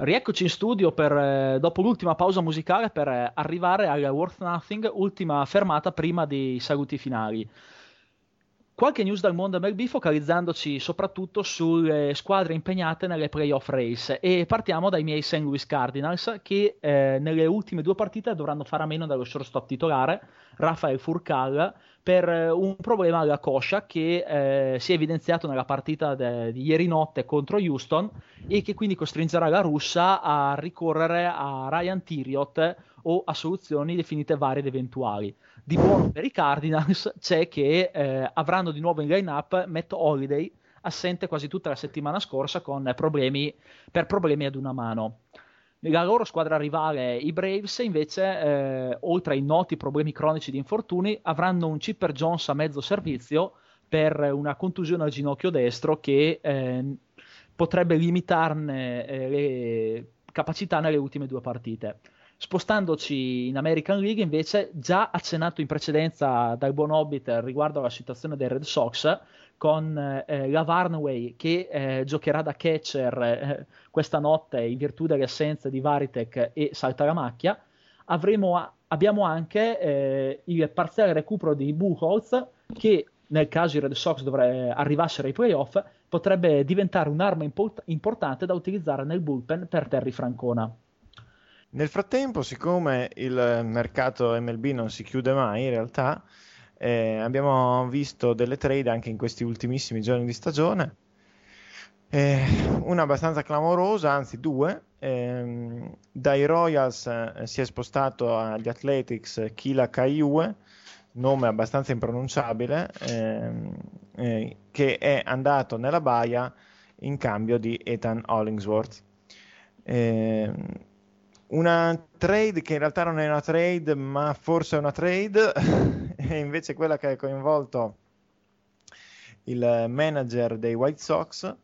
Rieccoci in studio per, eh, dopo l'ultima pausa musicale per eh, arrivare al Worth Nothing, ultima fermata prima dei saluti finali. Qualche news dal mondo MLB focalizzandoci soprattutto sulle squadre impegnate nelle playoff race e partiamo dai miei St. Louis Cardinals che eh, nelle ultime due partite dovranno fare a meno dello shortstop titolare Rafael Furcal per eh, un problema alla coscia che eh, si è evidenziato nella partita de- di ieri notte contro Houston e che quindi costringerà la russa a ricorrere a Ryan Tiriot o a soluzioni definite varie ed eventuali. Di buono per i Cardinals c'è che eh, avranno di nuovo in line-up Matt Holiday, assente quasi tutta la settimana scorsa problemi, per problemi ad una mano. La loro squadra rivale, i Braves, invece, eh, oltre ai noti problemi cronici di infortuni, avranno un Chipper Jones a mezzo servizio per una contusione al ginocchio destro che eh, potrebbe limitarne eh, le capacità nelle ultime due partite. Spostandoci in American League, invece, già accennato in precedenza dal buon Hobbit riguardo alla situazione dei Red Sox, con eh, la Varnway che eh, giocherà da catcher eh, questa notte in virtù delle assenze di Varitek e Saltaramacchia, avremo a- abbiamo anche eh, il parziale recupero di Buchholz che nel caso i Red Sox arrivassero ai playoff potrebbe diventare un'arma import- importante da utilizzare nel bullpen per Terry Francona. Nel frattempo, siccome il mercato MLB non si chiude mai, in realtà eh, abbiamo visto delle trade anche in questi ultimissimi giorni di stagione. Eh, una abbastanza clamorosa, anzi due. Ehm, dai Royals eh, si è spostato agli Athletics Kila Kaiue, nome abbastanza impronunciabile, ehm, eh, che è andato nella baia in cambio di Ethan Hollingsworth. Ehm, una trade che in realtà non è una trade, ma forse è una trade, e invece quella che ha coinvolto il manager dei White Sox,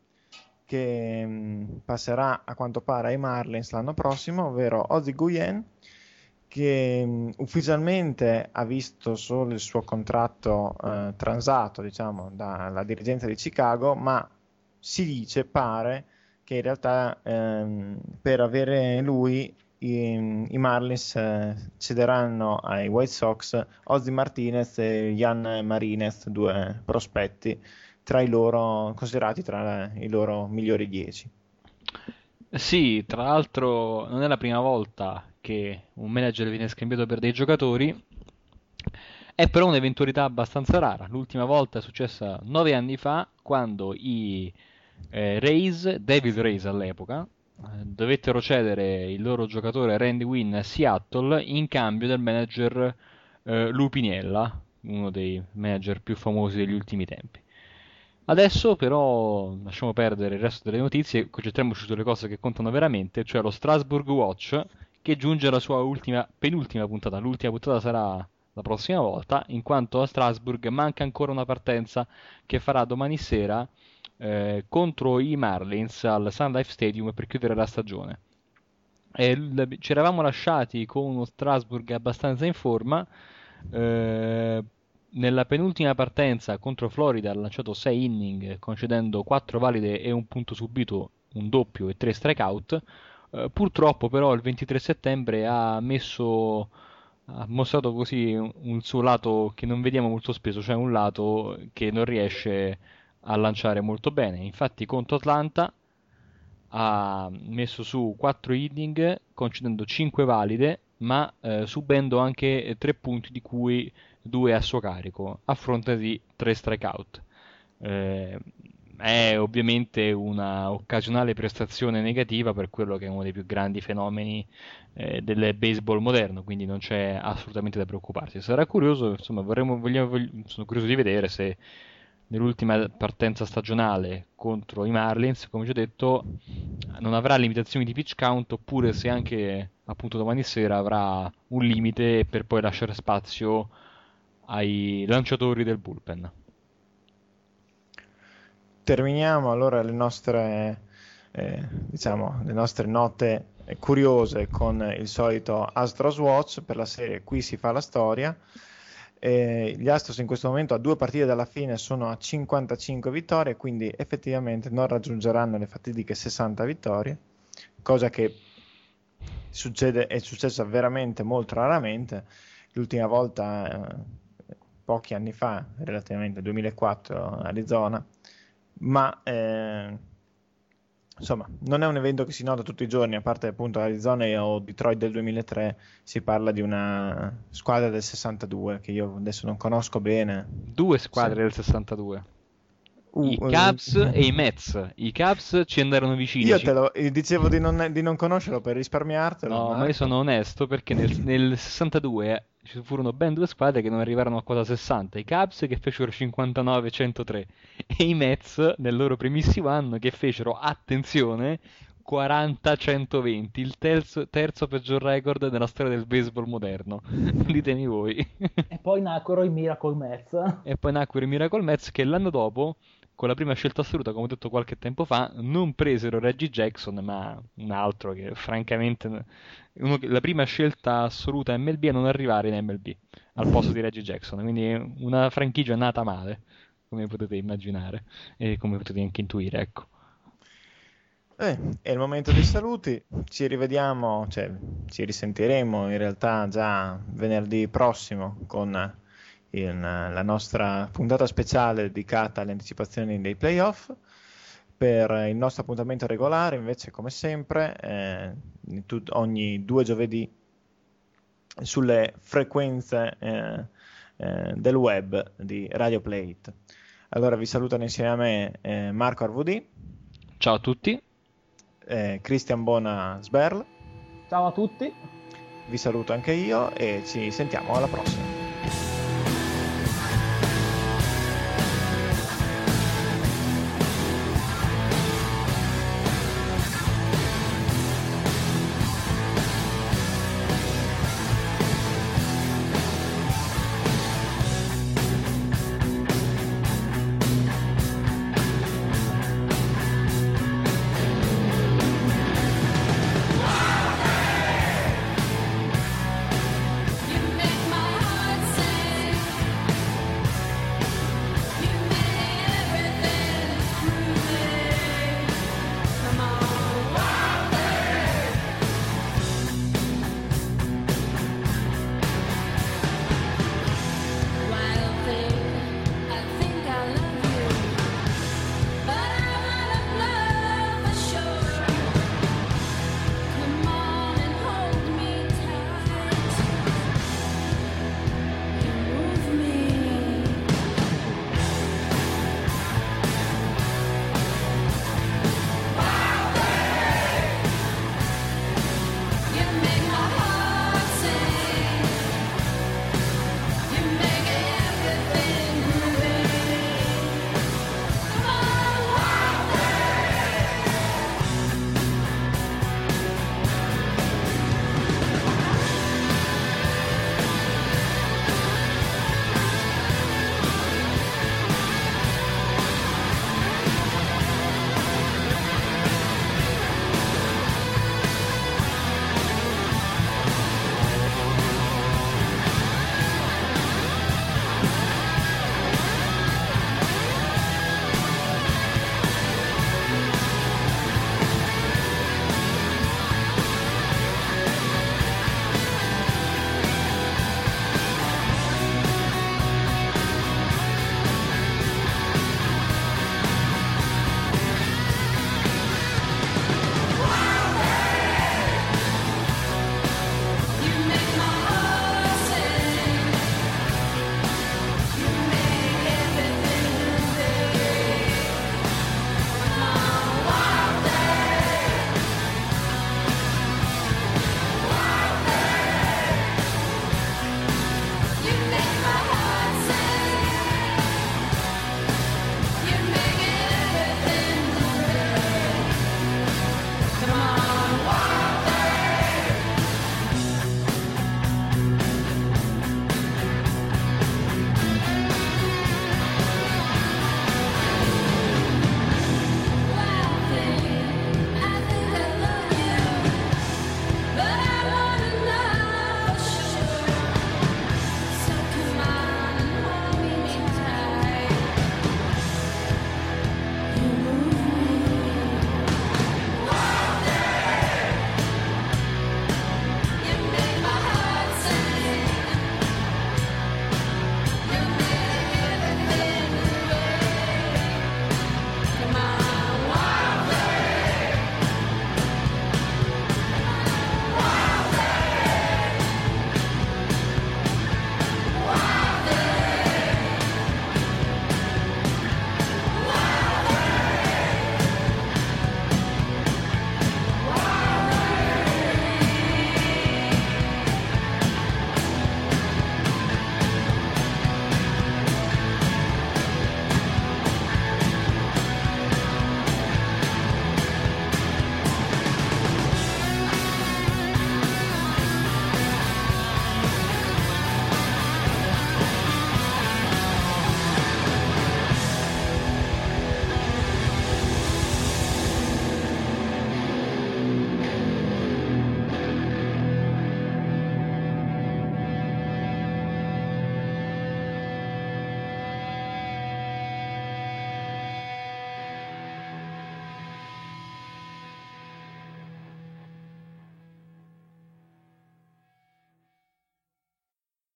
che mh, passerà a quanto pare ai Marlins l'anno prossimo, ovvero Ozzy Guyen, che mh, ufficialmente ha visto solo il suo contratto eh, transato, diciamo, dalla dirigenza di Chicago, ma si dice, pare, che in realtà ehm, per avere lui i, i Marlins eh, cederanno ai White Sox Ozzy Martinez e Jan Marinez, due prospetti tra i loro, considerati tra i loro migliori 10. Sì, tra l'altro non è la prima volta che un manager viene scambiato per dei giocatori, è però un'eventualità abbastanza rara. L'ultima volta è successa nove anni fa, quando i eh, Rays, David Rays all'epoca, dovettero cedere il loro giocatore Randy Wynn a Seattle in cambio del manager eh, Lou Piniella, uno dei manager più famosi degli ultimi tempi. Adesso però lasciamo perdere il resto delle notizie e concentriamoci sulle cose che contano veramente, cioè lo Strasbourg Watch che giunge alla sua ultima, penultima puntata. L'ultima puntata sarà la prossima volta, in quanto a Strasbourg manca ancora una partenza che farà domani sera eh, contro i Marlins al Sun Life Stadium per chiudere la stagione. E ci eravamo lasciati con uno Strasbourg abbastanza in forma. eh, nella penultima partenza contro Florida ha lanciato 6 inning, concedendo 4 valide e un punto subito, un doppio e 3 strikeout. Eh, purtroppo, però, il 23 settembre ha messo. Ha mostrato così un suo lato che non vediamo molto spesso, cioè un lato che non riesce a lanciare molto bene. Infatti, contro Atlanta ha messo su 4 inning, concedendo 5 valide, ma eh, subendo anche 3 punti, di cui 2 a suo carico, a fronte di 3 strikeout. Eh, è ovviamente una occasionale prestazione negativa per quello che è uno dei più grandi fenomeni eh, del baseball moderno, quindi non c'è assolutamente da preoccuparsi. Sarà curioso, insomma, vorremmo, vogliamo- vogli- sono curioso di vedere se nell'ultima partenza stagionale contro i Marlins, come già detto, non avrà limitazioni di pitch count oppure se anche appunto domani sera avrà un limite per poi lasciare spazio ai lanciatori del bullpen. Terminiamo allora le nostre, eh, diciamo, le nostre note curiose con il solito Astros Watch per la serie Qui si fa la storia. Eh, gli Astros in questo momento a due partite dalla fine sono a 55 vittorie, quindi effettivamente non raggiungeranno le fatidiche 60 vittorie, cosa che succede, è successa veramente molto raramente. L'ultima volta, eh, pochi anni fa, relativamente 2004, Arizona, ma eh, insomma non è un evento che si nota tutti i giorni, a parte appunto Arizona o Detroit del 2003, si parla di una squadra del 62 che io adesso non conosco bene. Due squadre Sì. del 62. Uh, I eh, Cubs e i Mets. I Cubs ci andarono vicini. Io te lo eh, dicevo di non, di non conoscerlo per risparmiartelo. No, ma io sono onesto perché nel, nel 62 ci furono ben due squadre che non arrivarono a quota 60, i Cubs che fecero 59-103 e i Mets nel loro primissimo anno che fecero, attenzione, 40-120, il terzo, terzo peggior record della storia del baseball moderno. Ditemi voi. E poi nacquero i Miracle Mets. E poi nacquero i Miracle Mets che l'anno dopo, con la prima scelta assoluta, come ho detto qualche tempo fa, non presero Reggie Jackson, ma un altro che francamente... che- la prima scelta assoluta MLB a non arrivare in MLB al posto di Reggie Jackson. Quindi una franchigia nata male, come potete immaginare e come potete anche intuire, ecco. Eh, è il momento dei saluti, ci rivediamo, cioè ci risentiremo in realtà già venerdì prossimo con il- la nostra puntata speciale dedicata alle anticipazioni dei playoff. Per il nostro appuntamento regolare, invece, come sempre, eh, in tut- ogni due giovedì sulle frequenze eh, eh, del web di Radio Play It. Allora vi salutano insieme a me eh, Marco Arvudì Ciao a tutti. eh, Christian Bona Sberl, Ciao a tutti. vi saluto anche io e ci sentiamo alla prossima.